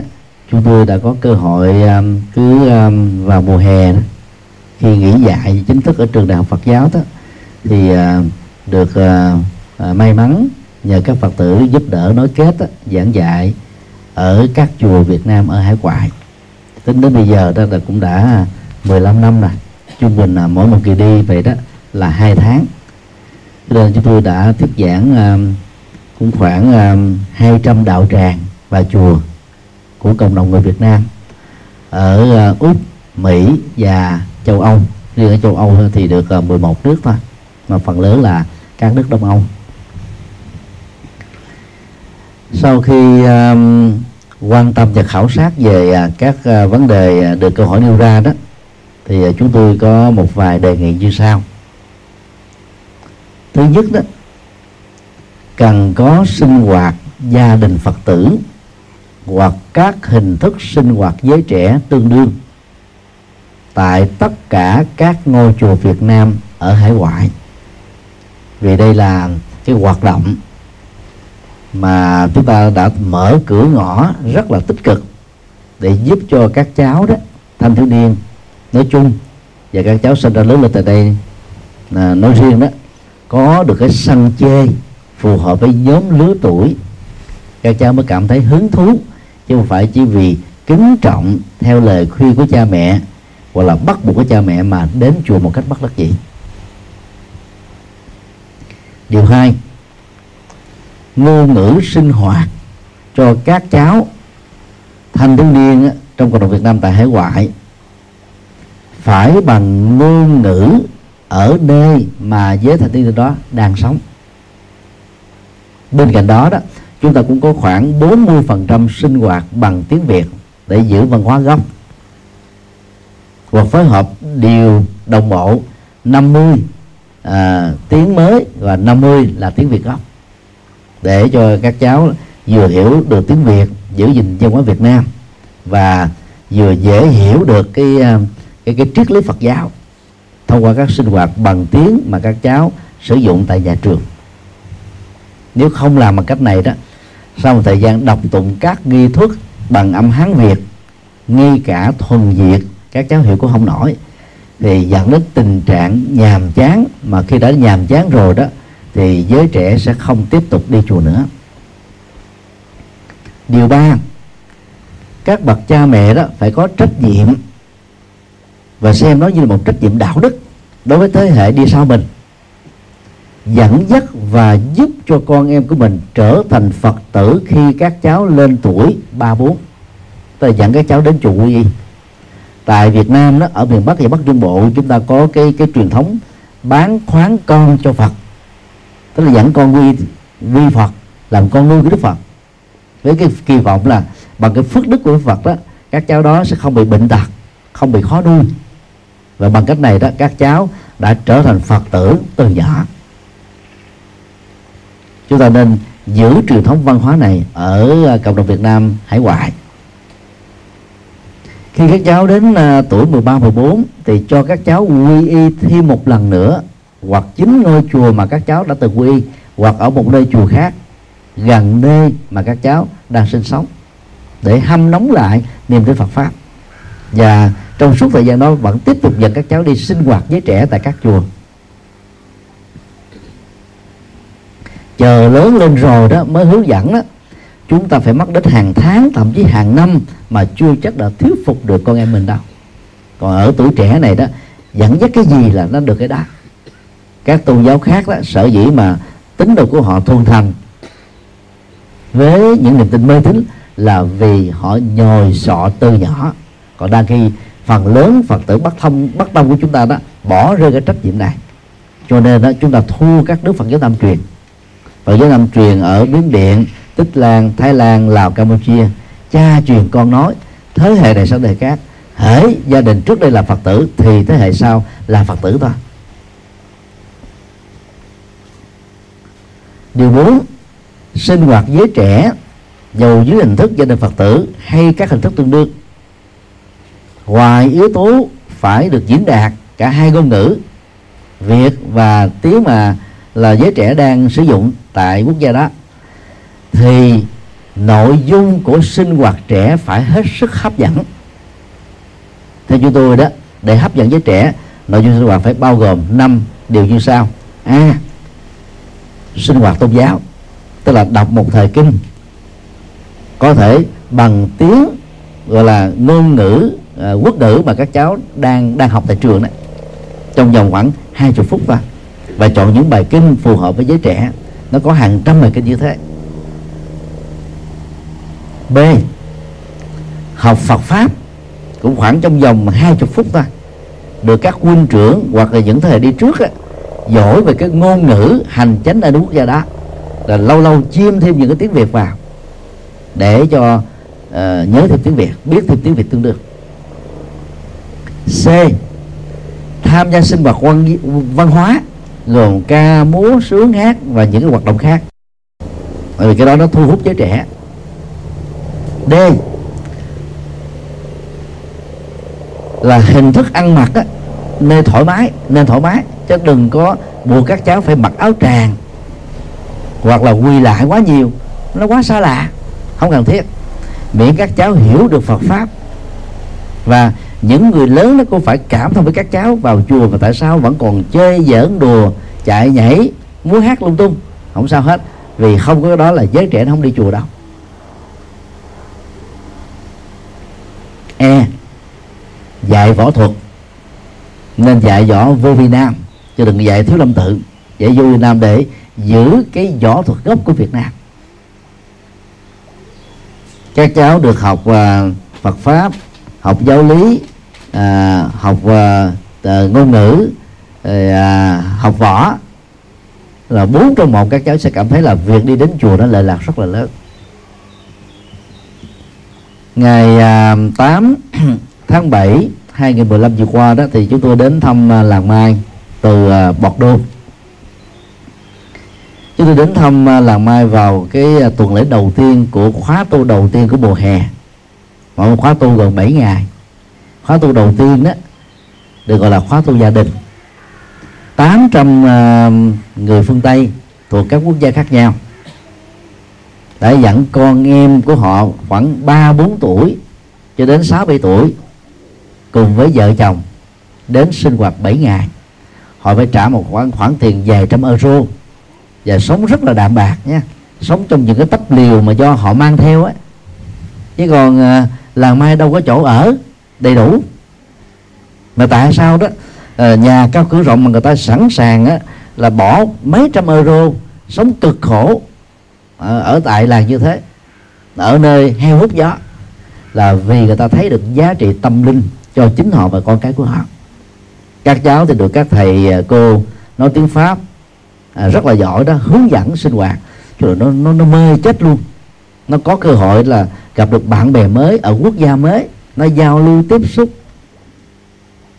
chúng tôi đã có cơ hội à, cứ à, vào mùa hè đó, khi nghỉ dạy chính thức ở trường đại học Phật giáo đó thì được may mắn nhờ các Phật tử giúp đỡ nối kết đó, giảng dạy ở các chùa Việt Nam ở hải ngoại tính đến bây giờ đó là cũng đã 15 năm rồi trung bình là mỗi một kỳ đi vậy đó là hai tháng. Cho nên chúng tôi đã thuyết giảng uh, cũng khoảng um, uh, 200 đạo tràng và chùa của cộng đồng người Việt Nam ở uh, Úc, Mỹ và châu Âu. Riêng ở châu Âu thì được uh, 11 nước thôi mà phần lớn là các nước đông âu. Sau khi um, quan tâm và khảo sát về uh, các uh, vấn đề uh, được câu hỏi nêu ra đó thì à, chúng tôi có một vài đề nghị như sau. Thứ nhất đó, cần có sinh hoạt gia đình phật tử hoặc các hình thức sinh hoạt giới trẻ tương đương tại tất cả các ngôi chùa Việt Nam ở hải ngoại. Vì đây là cái hoạt động mà chúng ta đã mở cửa ngõ rất là tích cực để giúp cho các cháu đó, thanh thiếu niên nói chung, và các cháu sinh ra lớn lên tại đây, là nói riêng đó, có được cái săn chê phù hợp với nhóm lứa tuổi. Các cháu mới cảm thấy hứng thú, chứ không phải chỉ vì kính trọng theo lời khuyên của cha mẹ, hoặc là bắt buộc của cha mẹ mà đến chùa một cách bất đắc dĩ. Điều hai, ngôn ngữ sinh hoạt cho các cháu thanh thiếu niên trong cộng đồng Việt Nam tại hải ngoại phải bằng ngôn ngữ ở nơi mà giới thanh thiếu niên đó đang sống. Bên cạnh đó đó chúng ta cũng có khoảng 40% sinh hoạt bằng tiếng Việt để giữ văn hóa gốc. Hoặc phối hợp điều đồng bộ 50 à, tiếng mới và 50 là tiếng Việt gốc. Để cho các cháu vừa hiểu được tiếng Việt giữ gìn văn hóa Việt Nam và vừa dễ hiểu được cái à, cái cái triết lý Phật giáo. Thông qua các sinh hoạt bằng tiếng mà các cháu sử dụng tại nhà trường. Nếu không làm bằng cách này đó, sau một thời gian đọc tụng các nghi thức bằng âm hán việt ngay cả thuần việt, các cháu hiểu cũng không nổi. Thì dẫn đến tình trạng nhàm chán. Mà khi đã nhàm chán rồi đó, thì giới trẻ sẽ không tiếp tục đi chùa nữa. Điều ba, các bậc cha mẹ đó phải có trách nhiệm và xem nó như là một trách nhiệm đạo đức đối với thế hệ đi sau mình. Dẫn dắt và giúp cho con em của mình trở thành phật tử khi các cháu lên tuổi ba bốn. Tức là dẫn các cháu đến chùa quy y. Tại Việt Nam đó, ở miền Bắc và Bắc Trung Bộ, chúng ta có cái cái truyền thống bán khoán con cho Phật. Tức là dẫn con quy quy Phật, làm con nuôi của Đức Phật. Với cái kỳ vọng là bằng cái phước đức của Đức Phật đó, các cháu đó sẽ không bị bệnh tật, không bị khó nuôi và bằng cách này đó, các cháu đã trở thành Phật tử từ nhỏ. Chúng ta nên giữ truyền thống văn hóa này ở à, cộng đồng Việt Nam hải ngoại. Khi các cháu đến à, tuổi 13 14 thì cho các cháu quy y thêm một lần nữa, hoặc chính ngôi chùa mà các cháu đã từng quy y, hoặc ở một nơi chùa khác gần nơi mà các cháu đang sinh sống, để hâm nóng lại niềm tin Phật pháp. Và trong suốt thời gian đó vẫn tiếp tục dẫn các cháu đi sinh hoạt với trẻ tại các chùa. Chờ lớn lên rồi đó, mới hướng dẫn đó, chúng ta phải mất đến hàng tháng, thậm chí hàng năm mà chưa chắc đã thuyết phục được con em mình đâu. Còn ở tuổi trẻ này đó, dẫn dắt cái gì là nó được cái đó. Các tôn giáo khác đó, sở dĩ mà tính đồ của họ thuần thành với những niềm tin mê tín là vì họ nhồi sọ từ nhỏ. Còn đang khi phần lớn phật tử bắt thông bắt đông của chúng ta đó, bỏ rơi cái trách nhiệm này. Cho nên đó, chúng ta thu các đức phật giáo tam truyền. Phật giáo tam truyền ở biến điện, tích lan, thái lan, lào, campuchia. Cha truyền con nói, thế hệ này sang hệ khác. Hễ gia đình trước đây là phật tử, thì thế hệ sau là phật tử thôi. Điều bốn, sinh hoạt giới trẻ dầu dưới hình thức gia đình phật tử hay các hình thức tương đương ngoài yếu tố phải được diễn đạt cả hai ngôn ngữ, việt và tiếng mà là giới trẻ đang sử dụng tại quốc gia đó, thì nội dung của sinh hoạt trẻ phải hết sức hấp dẫn. Theo chúng tôi đó, để hấp dẫn giới trẻ, nội dung sinh hoạt phải bao gồm năm điều như sau. A. Sinh hoạt tôn giáo, tức là đọc một thời kinh, có thể bằng tiếng, gọi là ngôn ngữ uh, quốc ngữ mà các cháu đang đang học tại trường đấy trong vòng khoảng hai chục phút thôi và chọn những bài kinh phù hợp với giới trẻ nó có hàng trăm bài kinh như thế. B học Phật pháp cũng khoảng trong vòng hai chục phút thôi được các huynh trưởng hoặc là những thế hệ đi trước á, giỏi về cái ngôn ngữ hành chánh ở quốc gia đó là lâu lâu chiêm thêm những cái tiếng việt vào để cho uh, nhớ thêm tiếng việt biết thêm tiếng việt tương đương c. Tham gia sinh hoạt văn, văn hóa gồm ca múa sướng hát và những cái hoạt động khác. Bởi vì cái đó nó thu hút giới trẻ. D. Là hình thức ăn mặc á, nên thoải mái nên thoải mái chứ đừng có buộc các cháu phải mặc áo tràng hoặc là quy lại quá nhiều. Nó quá xa lạ không cần thiết. Miễn các cháu hiểu được Phật pháp và những người lớn nó cũng phải cảm thông với các cháu. Vào chùa mà tại sao vẫn còn chơi giỡn đùa, chạy nhảy, múa hát lung tung? Không sao hết, vì không có đó là giới trẻ nó không đi chùa đâu. E. Dạy võ thuật. Nên dạy võ vô vi nam, chứ đừng dạy thiếu lâm tự. Dạy vô vi nam để giữ cái võ thuật gốc của việt nam. Các cháu được học à, Phật pháp học giáo lý à, học à, à ngôn ngữ à, à, học võ. Là bốn trong một các cháu sẽ cảm thấy là việc đi đến chùa nó lợi lạc rất là lớn. Ngày à, 8 tháng 7 2015 vừa qua đó thì chúng tôi đến thăm à, làng Mai từ à, Bọt Đô chúng tôi đến thăm à, làng Mai vào cái à, tuần lễ đầu tiên của khóa tu đầu tiên của mùa hè mà một khóa tu gần 7 ngày. Khóa tu đầu tiên đó, được gọi là khóa tu gia đình. 800 à, người phương Tây thuộc các quốc gia khác nhau. Đã dẫn con em của họ khoảng 3 4 tuổi cho đến 6 7 tuổi cùng với vợ chồng đến sinh hoạt 7 ngày. Họ phải trả một khoản khoản tiền vài trăm euro và sống rất là đạm bạc nha. Sống trong những cái tấp liều mà do họ mang theo ấy chứ còn à, làng mai đâu có chỗ ở đầy đủ. Mà tại sao đó à, nhà cao cửa rộng mà người ta sẵn sàng á là bỏ mấy trăm euro sống cực khổ ở, ở tại làng như thế? Ở nơi heo hút gió là vì người ta thấy được giá trị tâm linh cho chính họ và con cái của họ. Các cháu thì được các thầy à, cô nói tiếng pháp à, rất là giỏi đó hướng dẫn sinh hoạt. Rồi nó nó nó mê chết luôn nó có cơ hội là gặp được bạn bè mới ở quốc gia mới. Nó giao lưu tiếp xúc.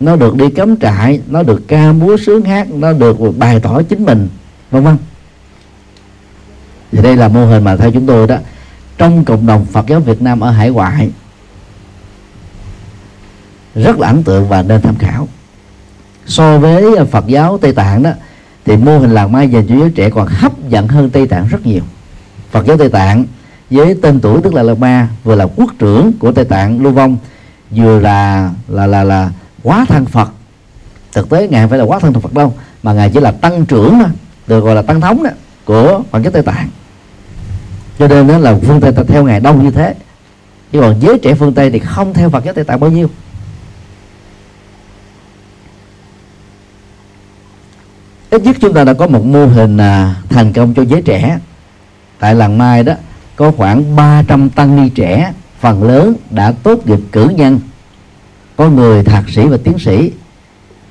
Nó được đi cắm trại, nó được ca múa sướng hát, nó được bày tỏ chính mình, vân vân. Thì đây là mô hình mà theo chúng tôi đó, trong cộng đồng Phật giáo Việt Nam ở hải ngoại, rất là ấn tượng và nên tham khảo. So với Phật giáo Tây Tạng đó, thì mô hình làng mai dành cho giới trẻ còn hấp dẫn hơn Tây Tạng rất nhiều. Phật giáo Tây Tạng với tên tuổi tức là Lạt Ma vừa là quốc trưởng của Tây Tạng Lưu Vong vừa là là là là quá thân Phật. Thực tế ngài phải là quá thân Phật đâu mà ngài chỉ là tăng trưởng đó, được gọi là tăng thống đó của Phật giáo Tây Tạng. Cho nên đó là phương Tây ta theo ngài đông như thế. Chứ còn giới trẻ phương Tây thì không theo Phật giáo Tây Tạng bao nhiêu. Ít nhất chúng ta đã có một mô hình à, thành công cho giới trẻ. Tại làng Mai đó có khoảng 300 tăng ni trẻ, phần lớn đã tốt nghiệp cử nhân. Có người thạc sĩ và tiến sĩ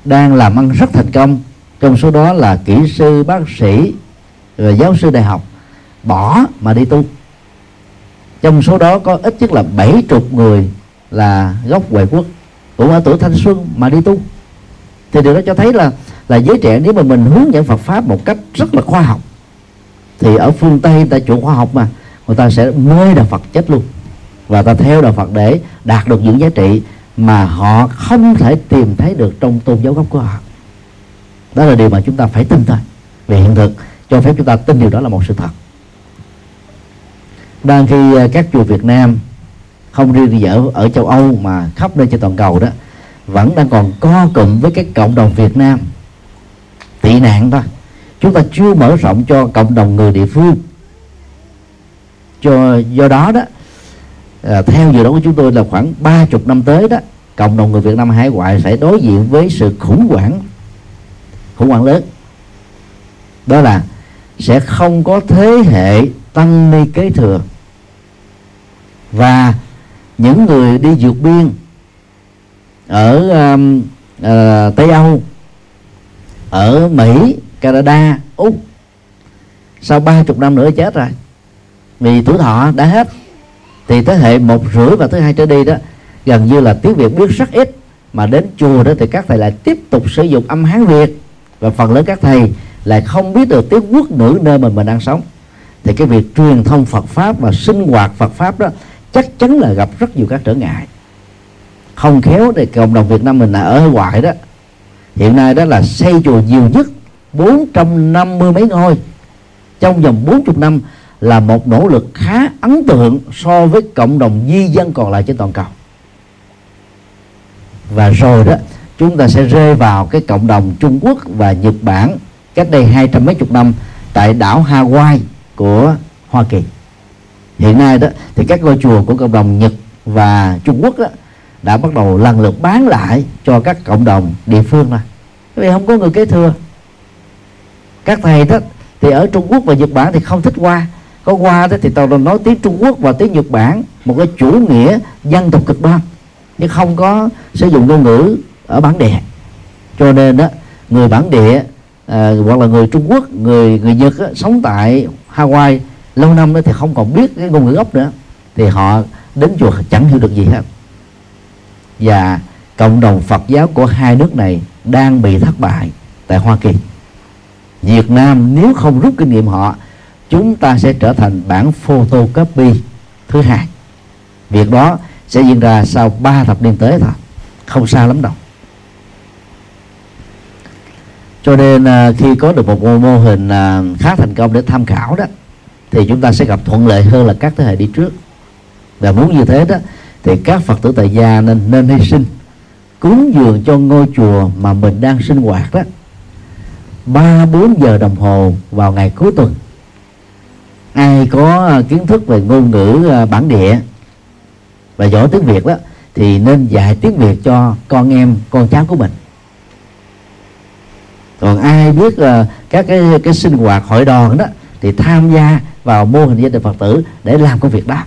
đang làm ăn rất thành công. Trong số đó là kỹ sư, bác sĩ và giáo sư đại học bỏ mà đi tu. Trong số đó có ít nhất là bảy chục người là gốc ngoại quốc cũng ở tuổi thanh xuân mà đi tu. Thì điều đó cho thấy là là giới trẻ nếu mà mình hướng dẫn Phật pháp một cách rất là khoa học, thì ở phương Tây ta chủ khoa học mà người ta sẽ mê đạo Phật chết luôn. Và ta theo đạo Phật để đạt được những giá trị mà họ không thể tìm thấy được trong tôn giáo gốc của họ. Đó là điều mà chúng ta phải tin thôi. Về hiện thực, cho phép chúng ta tin điều đó là một sự thật. Đang khi à, các chùa Việt Nam không riêng gì ở ở châu Âu mà khắp nơi trên toàn cầu đó, vẫn đang còn co cụm với các cộng đồng Việt Nam. Tị nạn thôi. Chúng ta chưa mở rộng cho cộng đồng người địa phương cho do đó đó à, theo dự đoán của chúng tôi là khoảng ba chục năm tới đó cộng đồng người Việt Nam hải ngoại sẽ đối diện với sự khủng hoảng khủng hoảng lớn. Đó là sẽ không có thế hệ tăng ni kế thừa và những người đi vượt biên ở um, uh, Tây Âu ở Mỹ Canada úc. Sau ba chục năm nữa chết rồi vì tuổi thọ đã hết, thì thế hệ một rưỡi và thứ hai trở đi đó, gần như là tiếng việt biết rất ít. Mà đến chùa đó thì các thầy lại tiếp tục sử dụng âm hán việt. Và phần lớn các thầy lại không biết được tiếng quốc ngữ nơi mà mình đang sống. Thì cái việc truyền thông Phật pháp và sinh hoạt Phật pháp đó chắc chắn là gặp rất nhiều các trở ngại. Không khéo thì cộng đồng Việt Nam mình là ở ngoại đó. Hiện nay đó là xây chùa nhiều nhất 450 mấy ngôi. Trong vòng 40 năm là một nỗ lực khá ấn tượng so với cộng đồng di dân còn lại trên toàn cầu. Và rồi đó chúng ta sẽ rơi vào cái cộng đồng Trung Quốc và Nhật Bản cách đây hai trăm mấy chục năm tại đảo Hawaii của Hoa Kỳ. Hiện nay đó thì các ngôi chùa của cộng đồng Nhật và Trung Quốc đó, đã bắt đầu lần lượt bán lại cho các cộng đồng địa phương này, vì không có người kế thừa. Các thầy đó thì ở Trung Quốc và Nhật Bản thì không thích qua có qua đó thì toàn nói tiếng Trung Quốc và tiếng Nhật Bản một cái chủ nghĩa dân tộc cực đoan nhưng không có sử dụng ngôn ngữ ở bản địa. Cho nên đó người bản địa à, hoặc là người Trung Quốc người người Nhật á, sống tại Hawaii lâu năm đó thì không còn biết cái ngôn ngữ gốc nữa thì họ đến chùa chẳng hiểu được gì hết. Và cộng đồng Phật giáo của hai nước này đang bị thất bại tại Hoa Kỳ. Việt Nam nếu không rút kinh nghiệm họ chúng ta sẽ trở thành bản photocopy thứ hai. Việc đó sẽ diễn ra sau 3 thập niên tới thôi, không xa lắm đâu. Cho nên à, khi có được một mô hình à, khá thành công để tham khảo đó, thì chúng ta sẽ gặp thuận lợi hơn là các thế hệ đi trước. Và muốn như thế đó, thì các phật tử tại gia nên nên hy sinh, cúng dường cho ngôi chùa mà mình đang sinh hoạt đó. Ba, bốn giờ đồng hồ vào ngày cuối tuần ai có ờ, kiến thức về ngôn ngữ ờ, bản địa và giỏi tiếng việt đó thì nên dạy tiếng việt cho con em con cháu của mình. Còn ai biết uh, các cái cái sinh hoạt hội đoàn đó thì tham gia vào mô hình gia đình phật tử để làm công việc đó.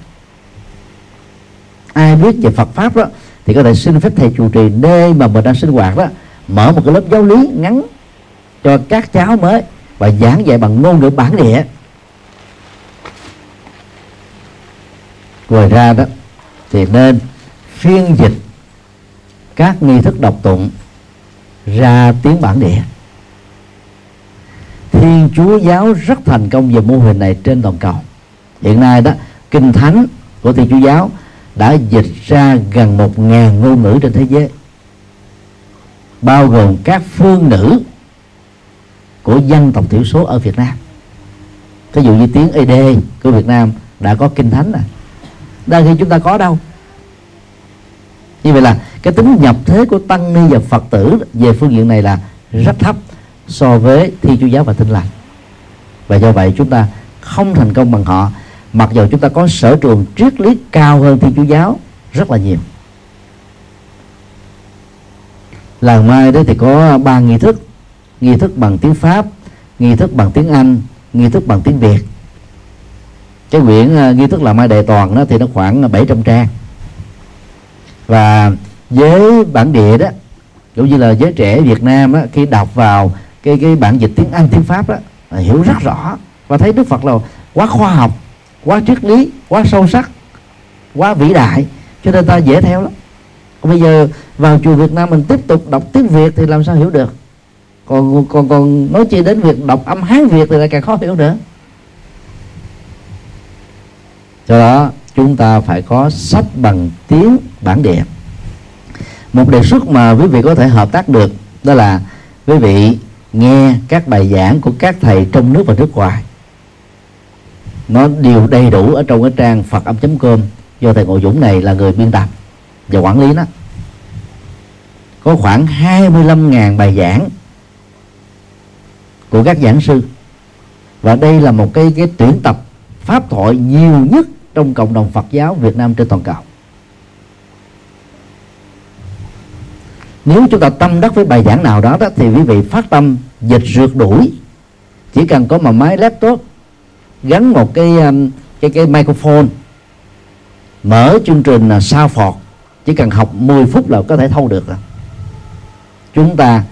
Ai biết về phật pháp đó thì có thể xin phép thầy chủ trì nơi mà mình đang sinh hoạt đó mở một cái lớp giáo lý ngắn cho các cháu mới và giảng dạy bằng ngôn ngữ bản địa. Ngoài ra đó, thì nên phiên dịch các nghi thức đọc tụng ra tiếng bản địa. Thiên chúa giáo rất thành công về mô hình này trên toàn cầu. Hiện nay đó, kinh thánh của thiên chúa giáo đã dịch ra gần một ngàn ngôn ngữ trên thế giới, bao gồm các phương ngữ của dân tộc thiểu số ở Việt Nam. Ví dụ như tiếng ED của Việt Nam đã có kinh thánh này đang khi chúng ta có đâu. Như vậy là cái tính nhập thế của tăng ni và phật tử về phương diện này là rất thấp so với thi chúa giáo và tinh lành. Và do vậy chúng ta không thành công bằng họ. Mặc dù chúng ta có sở trường triết lý cao hơn thi chúa giáo rất là nhiều. Làng mai đấy thì có ba nghi thức. Nghi thức bằng tiếng pháp, nghi thức bằng tiếng anh, nghi thức bằng tiếng việt cái quyển ờ, nghi thức làm mai đề toàn đó thì nó khoảng 700 trang. Và với bản địa đó cũng như là giới trẻ Việt Nam đó, khi đọc vào cái cái bản dịch tiếng Anh tiếng Pháp đó hiểu rất rõ và thấy Đức Phật là quá khoa học quá triết lý quá sâu sắc quá vĩ đại cho nên ta dễ theo lắm. Còn bây giờ vào chùa Việt Nam mình tiếp tục đọc tiếng Việt thì làm sao hiểu được? Còn còn còn nói chi đến việc đọc âm Hán Việt thì lại càng khó hiểu nữa do đó, chúng ta phải có sách bằng tiếng bản địa. Một đề xuất mà quý vị có thể hợp tác được, đó là quý vị nghe các bài giảng của các thầy trong nước và nước ngoài. Nó đều đầy đủ ở trong cái trang phật âm com, do thầy ngộ dũng này là người biên tập và quản lý nó. Có khoảng 25.000 bài giảng của các giảng sư. Và đây là một cái cái tuyển tập pháp thoại nhiều nhất trong cộng đồng Phật giáo Việt Nam trên toàn cầu. Nếu chúng ta tâm đắc với bài giảng nào đó, đó thì quý vị phát tâm dịch rượt đuổi. Chỉ cần có một máy laptop gắn một cái um, cái cái microphone mở chương trình là sao phọt chỉ cần học 10 phút là có thể thâu được rồi. Chúng ta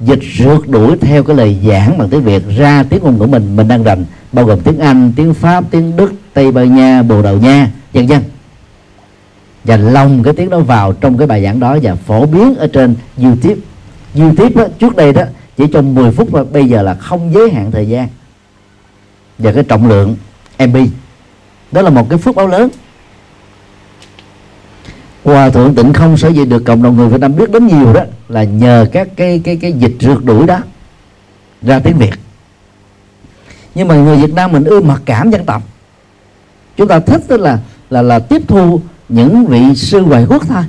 dịch rượt đuổi theo cái lời giảng bằng tiếng việt ra tiếng ngôn ngữ mình mình đang rành bao gồm tiếng anh tiếng pháp tiếng đức tây ban nha bồ đào nha vân vân. Và lồng cái tiếng đó vào trong cái bài giảng đó và phổ biến ở trên youtube. Youtube đó, trước đây đó chỉ trong 10 phút mà bây giờ là không giới hạn thời gian. Và cái trọng lượng mb đó là một cái phước báo lớn hòa thượng tịnh không sở dĩ được cộng đồng người việt nam biết đến nhiều đó là nhờ các cái cái cái dịch rượt đuổi đó ra tiếng việt. Nhưng mà người việt nam mình ưa mặc cảm dân tộc. Chúng ta thích tức là là là tiếp thu những vị sư ngoại quốc thôi.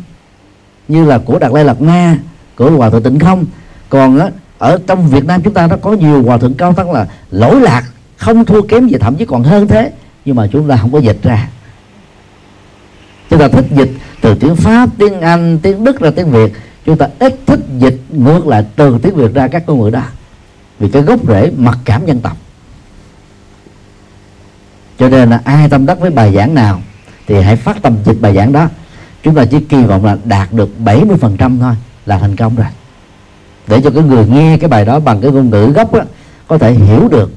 Như là của đạt lai lạt ma của hòa thượng tịnh không. Còn á, ở trong việt nam chúng ta nó có nhiều hòa thượng cao tăng là lỗi lạc không thua kém gì thậm chí còn hơn thế. Nhưng mà chúng ta không có dịch ra chúng ta thích dịch từ tiếng pháp tiếng anh tiếng đức ra tiếng việt. Chúng ta ít thích dịch ngược lại từ tiếng việt ra các ngôn ngữ đó. Vì cái gốc rễ mặc cảm dân tộc. Cho nên là ai tâm đắc với bài giảng nào thì hãy phát tâm dịch bài giảng đó. Chúng ta chỉ kỳ vọng là đạt được 70% thôi là thành công rồi. Để cho cái người nghe cái bài đó bằng cái ngôn ngữ gốc á, có thể hiểu được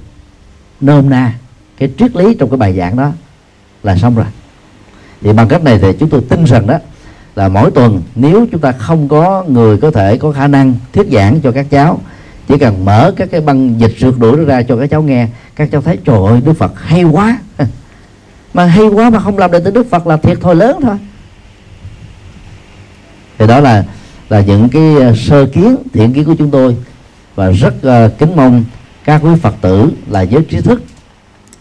nôm na cái triết lý trong cái bài giảng đó là xong rồi thì bằng cách này thì chúng tôi tin rằng đó là mỗi tuần nếu chúng ta không có người có thể có khả năng thuyết giảng cho các cháu chỉ cần mở các cái băng dịch rượt đuổi ra cho các cháu nghe các cháu thấy trời ơi đức phật hay quá. Mà hay quá mà không làm được tới đức phật là thiệt thôi lớn thôi. Thì đó là là những cái ờ, sơ kiến thiện kiến của chúng tôi. Và rất uh, kính mong các quý phật tử là giới trí thức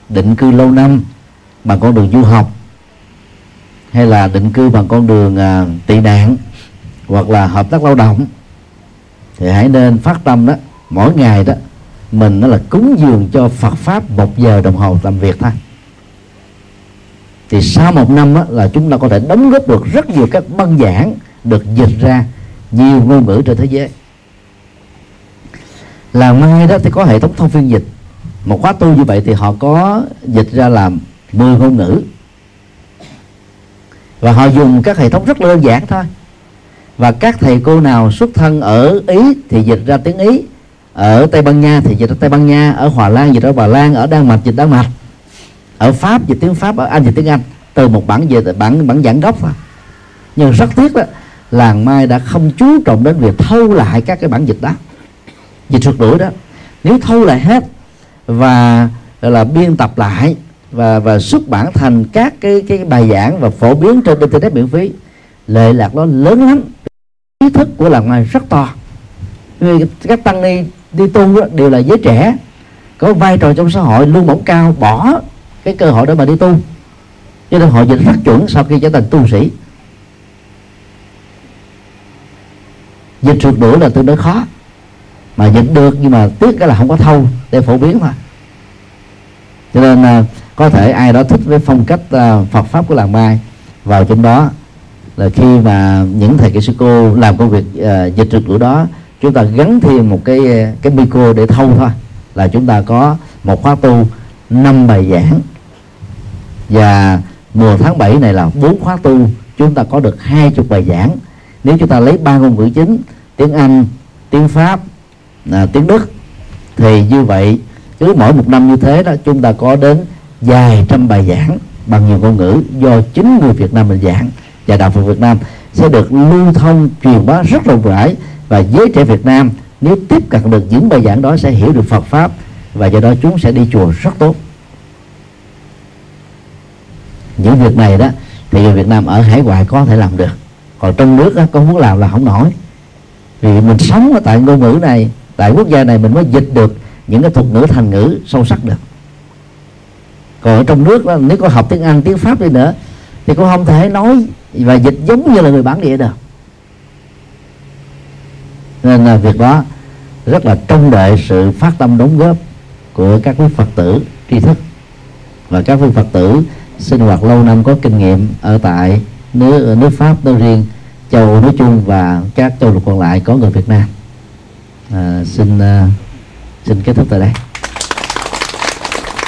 định cư lâu năm bằng con đường du học hay là định cư bằng con đường à, tị nạn hoặc là hợp tác lao động thì hãy nên phát tâm đó. Mỗi ngày đó mình nó là cúng dường cho Phật pháp một giờ đồng hồ làm việc thôi. Thì sau một năm đó, là chúng ta có thể đóng góp được rất nhiều các băng giảng được dịch ra nhiều ngôn ngữ trên thế giới. Là mai đó thì có hệ thống thông phiên dịch. Một khóa tu như vậy thì họ có dịch ra làm 10 ngôn ngữ và họ dùng các hệ thống rất đơn giản thôi. Và các thầy cô nào xuất thân ở ý thì dịch ra tiếng ý. Ở tây ban nha thì dịch ra tây ban nha. Ở hòa lan dịch ra hòa lan. Ở đan mạch dịch đan mạch. Ở pháp dịch tiếng pháp, ở anh dịch tiếng anh. Từ một bản dịch bản bản giảng gốc mà nhưng rất tiếc đó, làng mai đã không chú trọng đến việc thâu lại các cái bản dịch đó. Dịch sụt đuổi đó. Nếu thâu lại hết và là biên tập lại và và xuất bản thành các cái cái bài giảng và phổ biến trên internet miễn phí. Lệ lạc nó lớn lắm. Ý thức của làng ngoài rất to. Vì các tăng ni đi tu đó, đều là giới trẻ có vai trò trong xã hội luôn mỏng cao bỏ cái cơ hội để mà đi tu. Cho nên họ dịch rất chuẩn sau khi trở thành tu sĩ. Dịch trượt đuổi là tương đối khó. Mà dịch được nhưng mà tiếc cái là không có thâu để phổ biến thôi cho nên à, có thể ai đó thích với phong cách uh, Phật pháp của làng Mai. Vào trong đó là khi mà những thầy kỹ sư cô làm công việc uh, dịch thuật của đó chúng ta gắn thêm một cái ờ, cái micro để thâu thôi. Là chúng ta có một khóa tu năm bài giảng. Và mùa tháng 7 này là bốn khóa tu chúng ta có được hai chục bài giảng. Nếu chúng ta lấy ba ngôn ngữ chính tiếng Anh tiếng Pháp à, tiếng Đức thì như vậy cứ mỗi một năm như thế đó chúng ta có đến vài trăm bài giảng bằng nhiều ngôn ngữ do chính người Việt Nam mình giảng và đạo Phật Việt Nam sẽ được lưu thông truyền bá rất rộng rãi. Và giới trẻ Việt Nam nếu tiếp cận được những bài giảng đó sẽ hiểu được Phật pháp và do đó chúng sẽ đi chùa rất tốt. Những việc này đó thì người Việt Nam ở hải ngoại có thể làm được. Còn trong nước đó, có muốn làm là không nổi. Vì mình sống ở tại ngôn ngữ này tại quốc gia này mình mới dịch được những cái thuật ngữ thành ngữ sâu sắc được còn ở trong nước đó, nếu có học tiếng Anh tiếng Pháp đi nữa thì cũng không thể nói và dịch giống như là người bản địa được. Nên là việc đó rất là trông đợi sự phát tâm đóng góp của các quý Phật tử tri thức. Và các quý Phật tử sinh hoạt lâu năm có kinh nghiệm ở tại nước ở nước Pháp nói riêng châu nói chung và các châu lục còn lại có người Việt Nam. À, xin uh, xin kết thúc tại đây.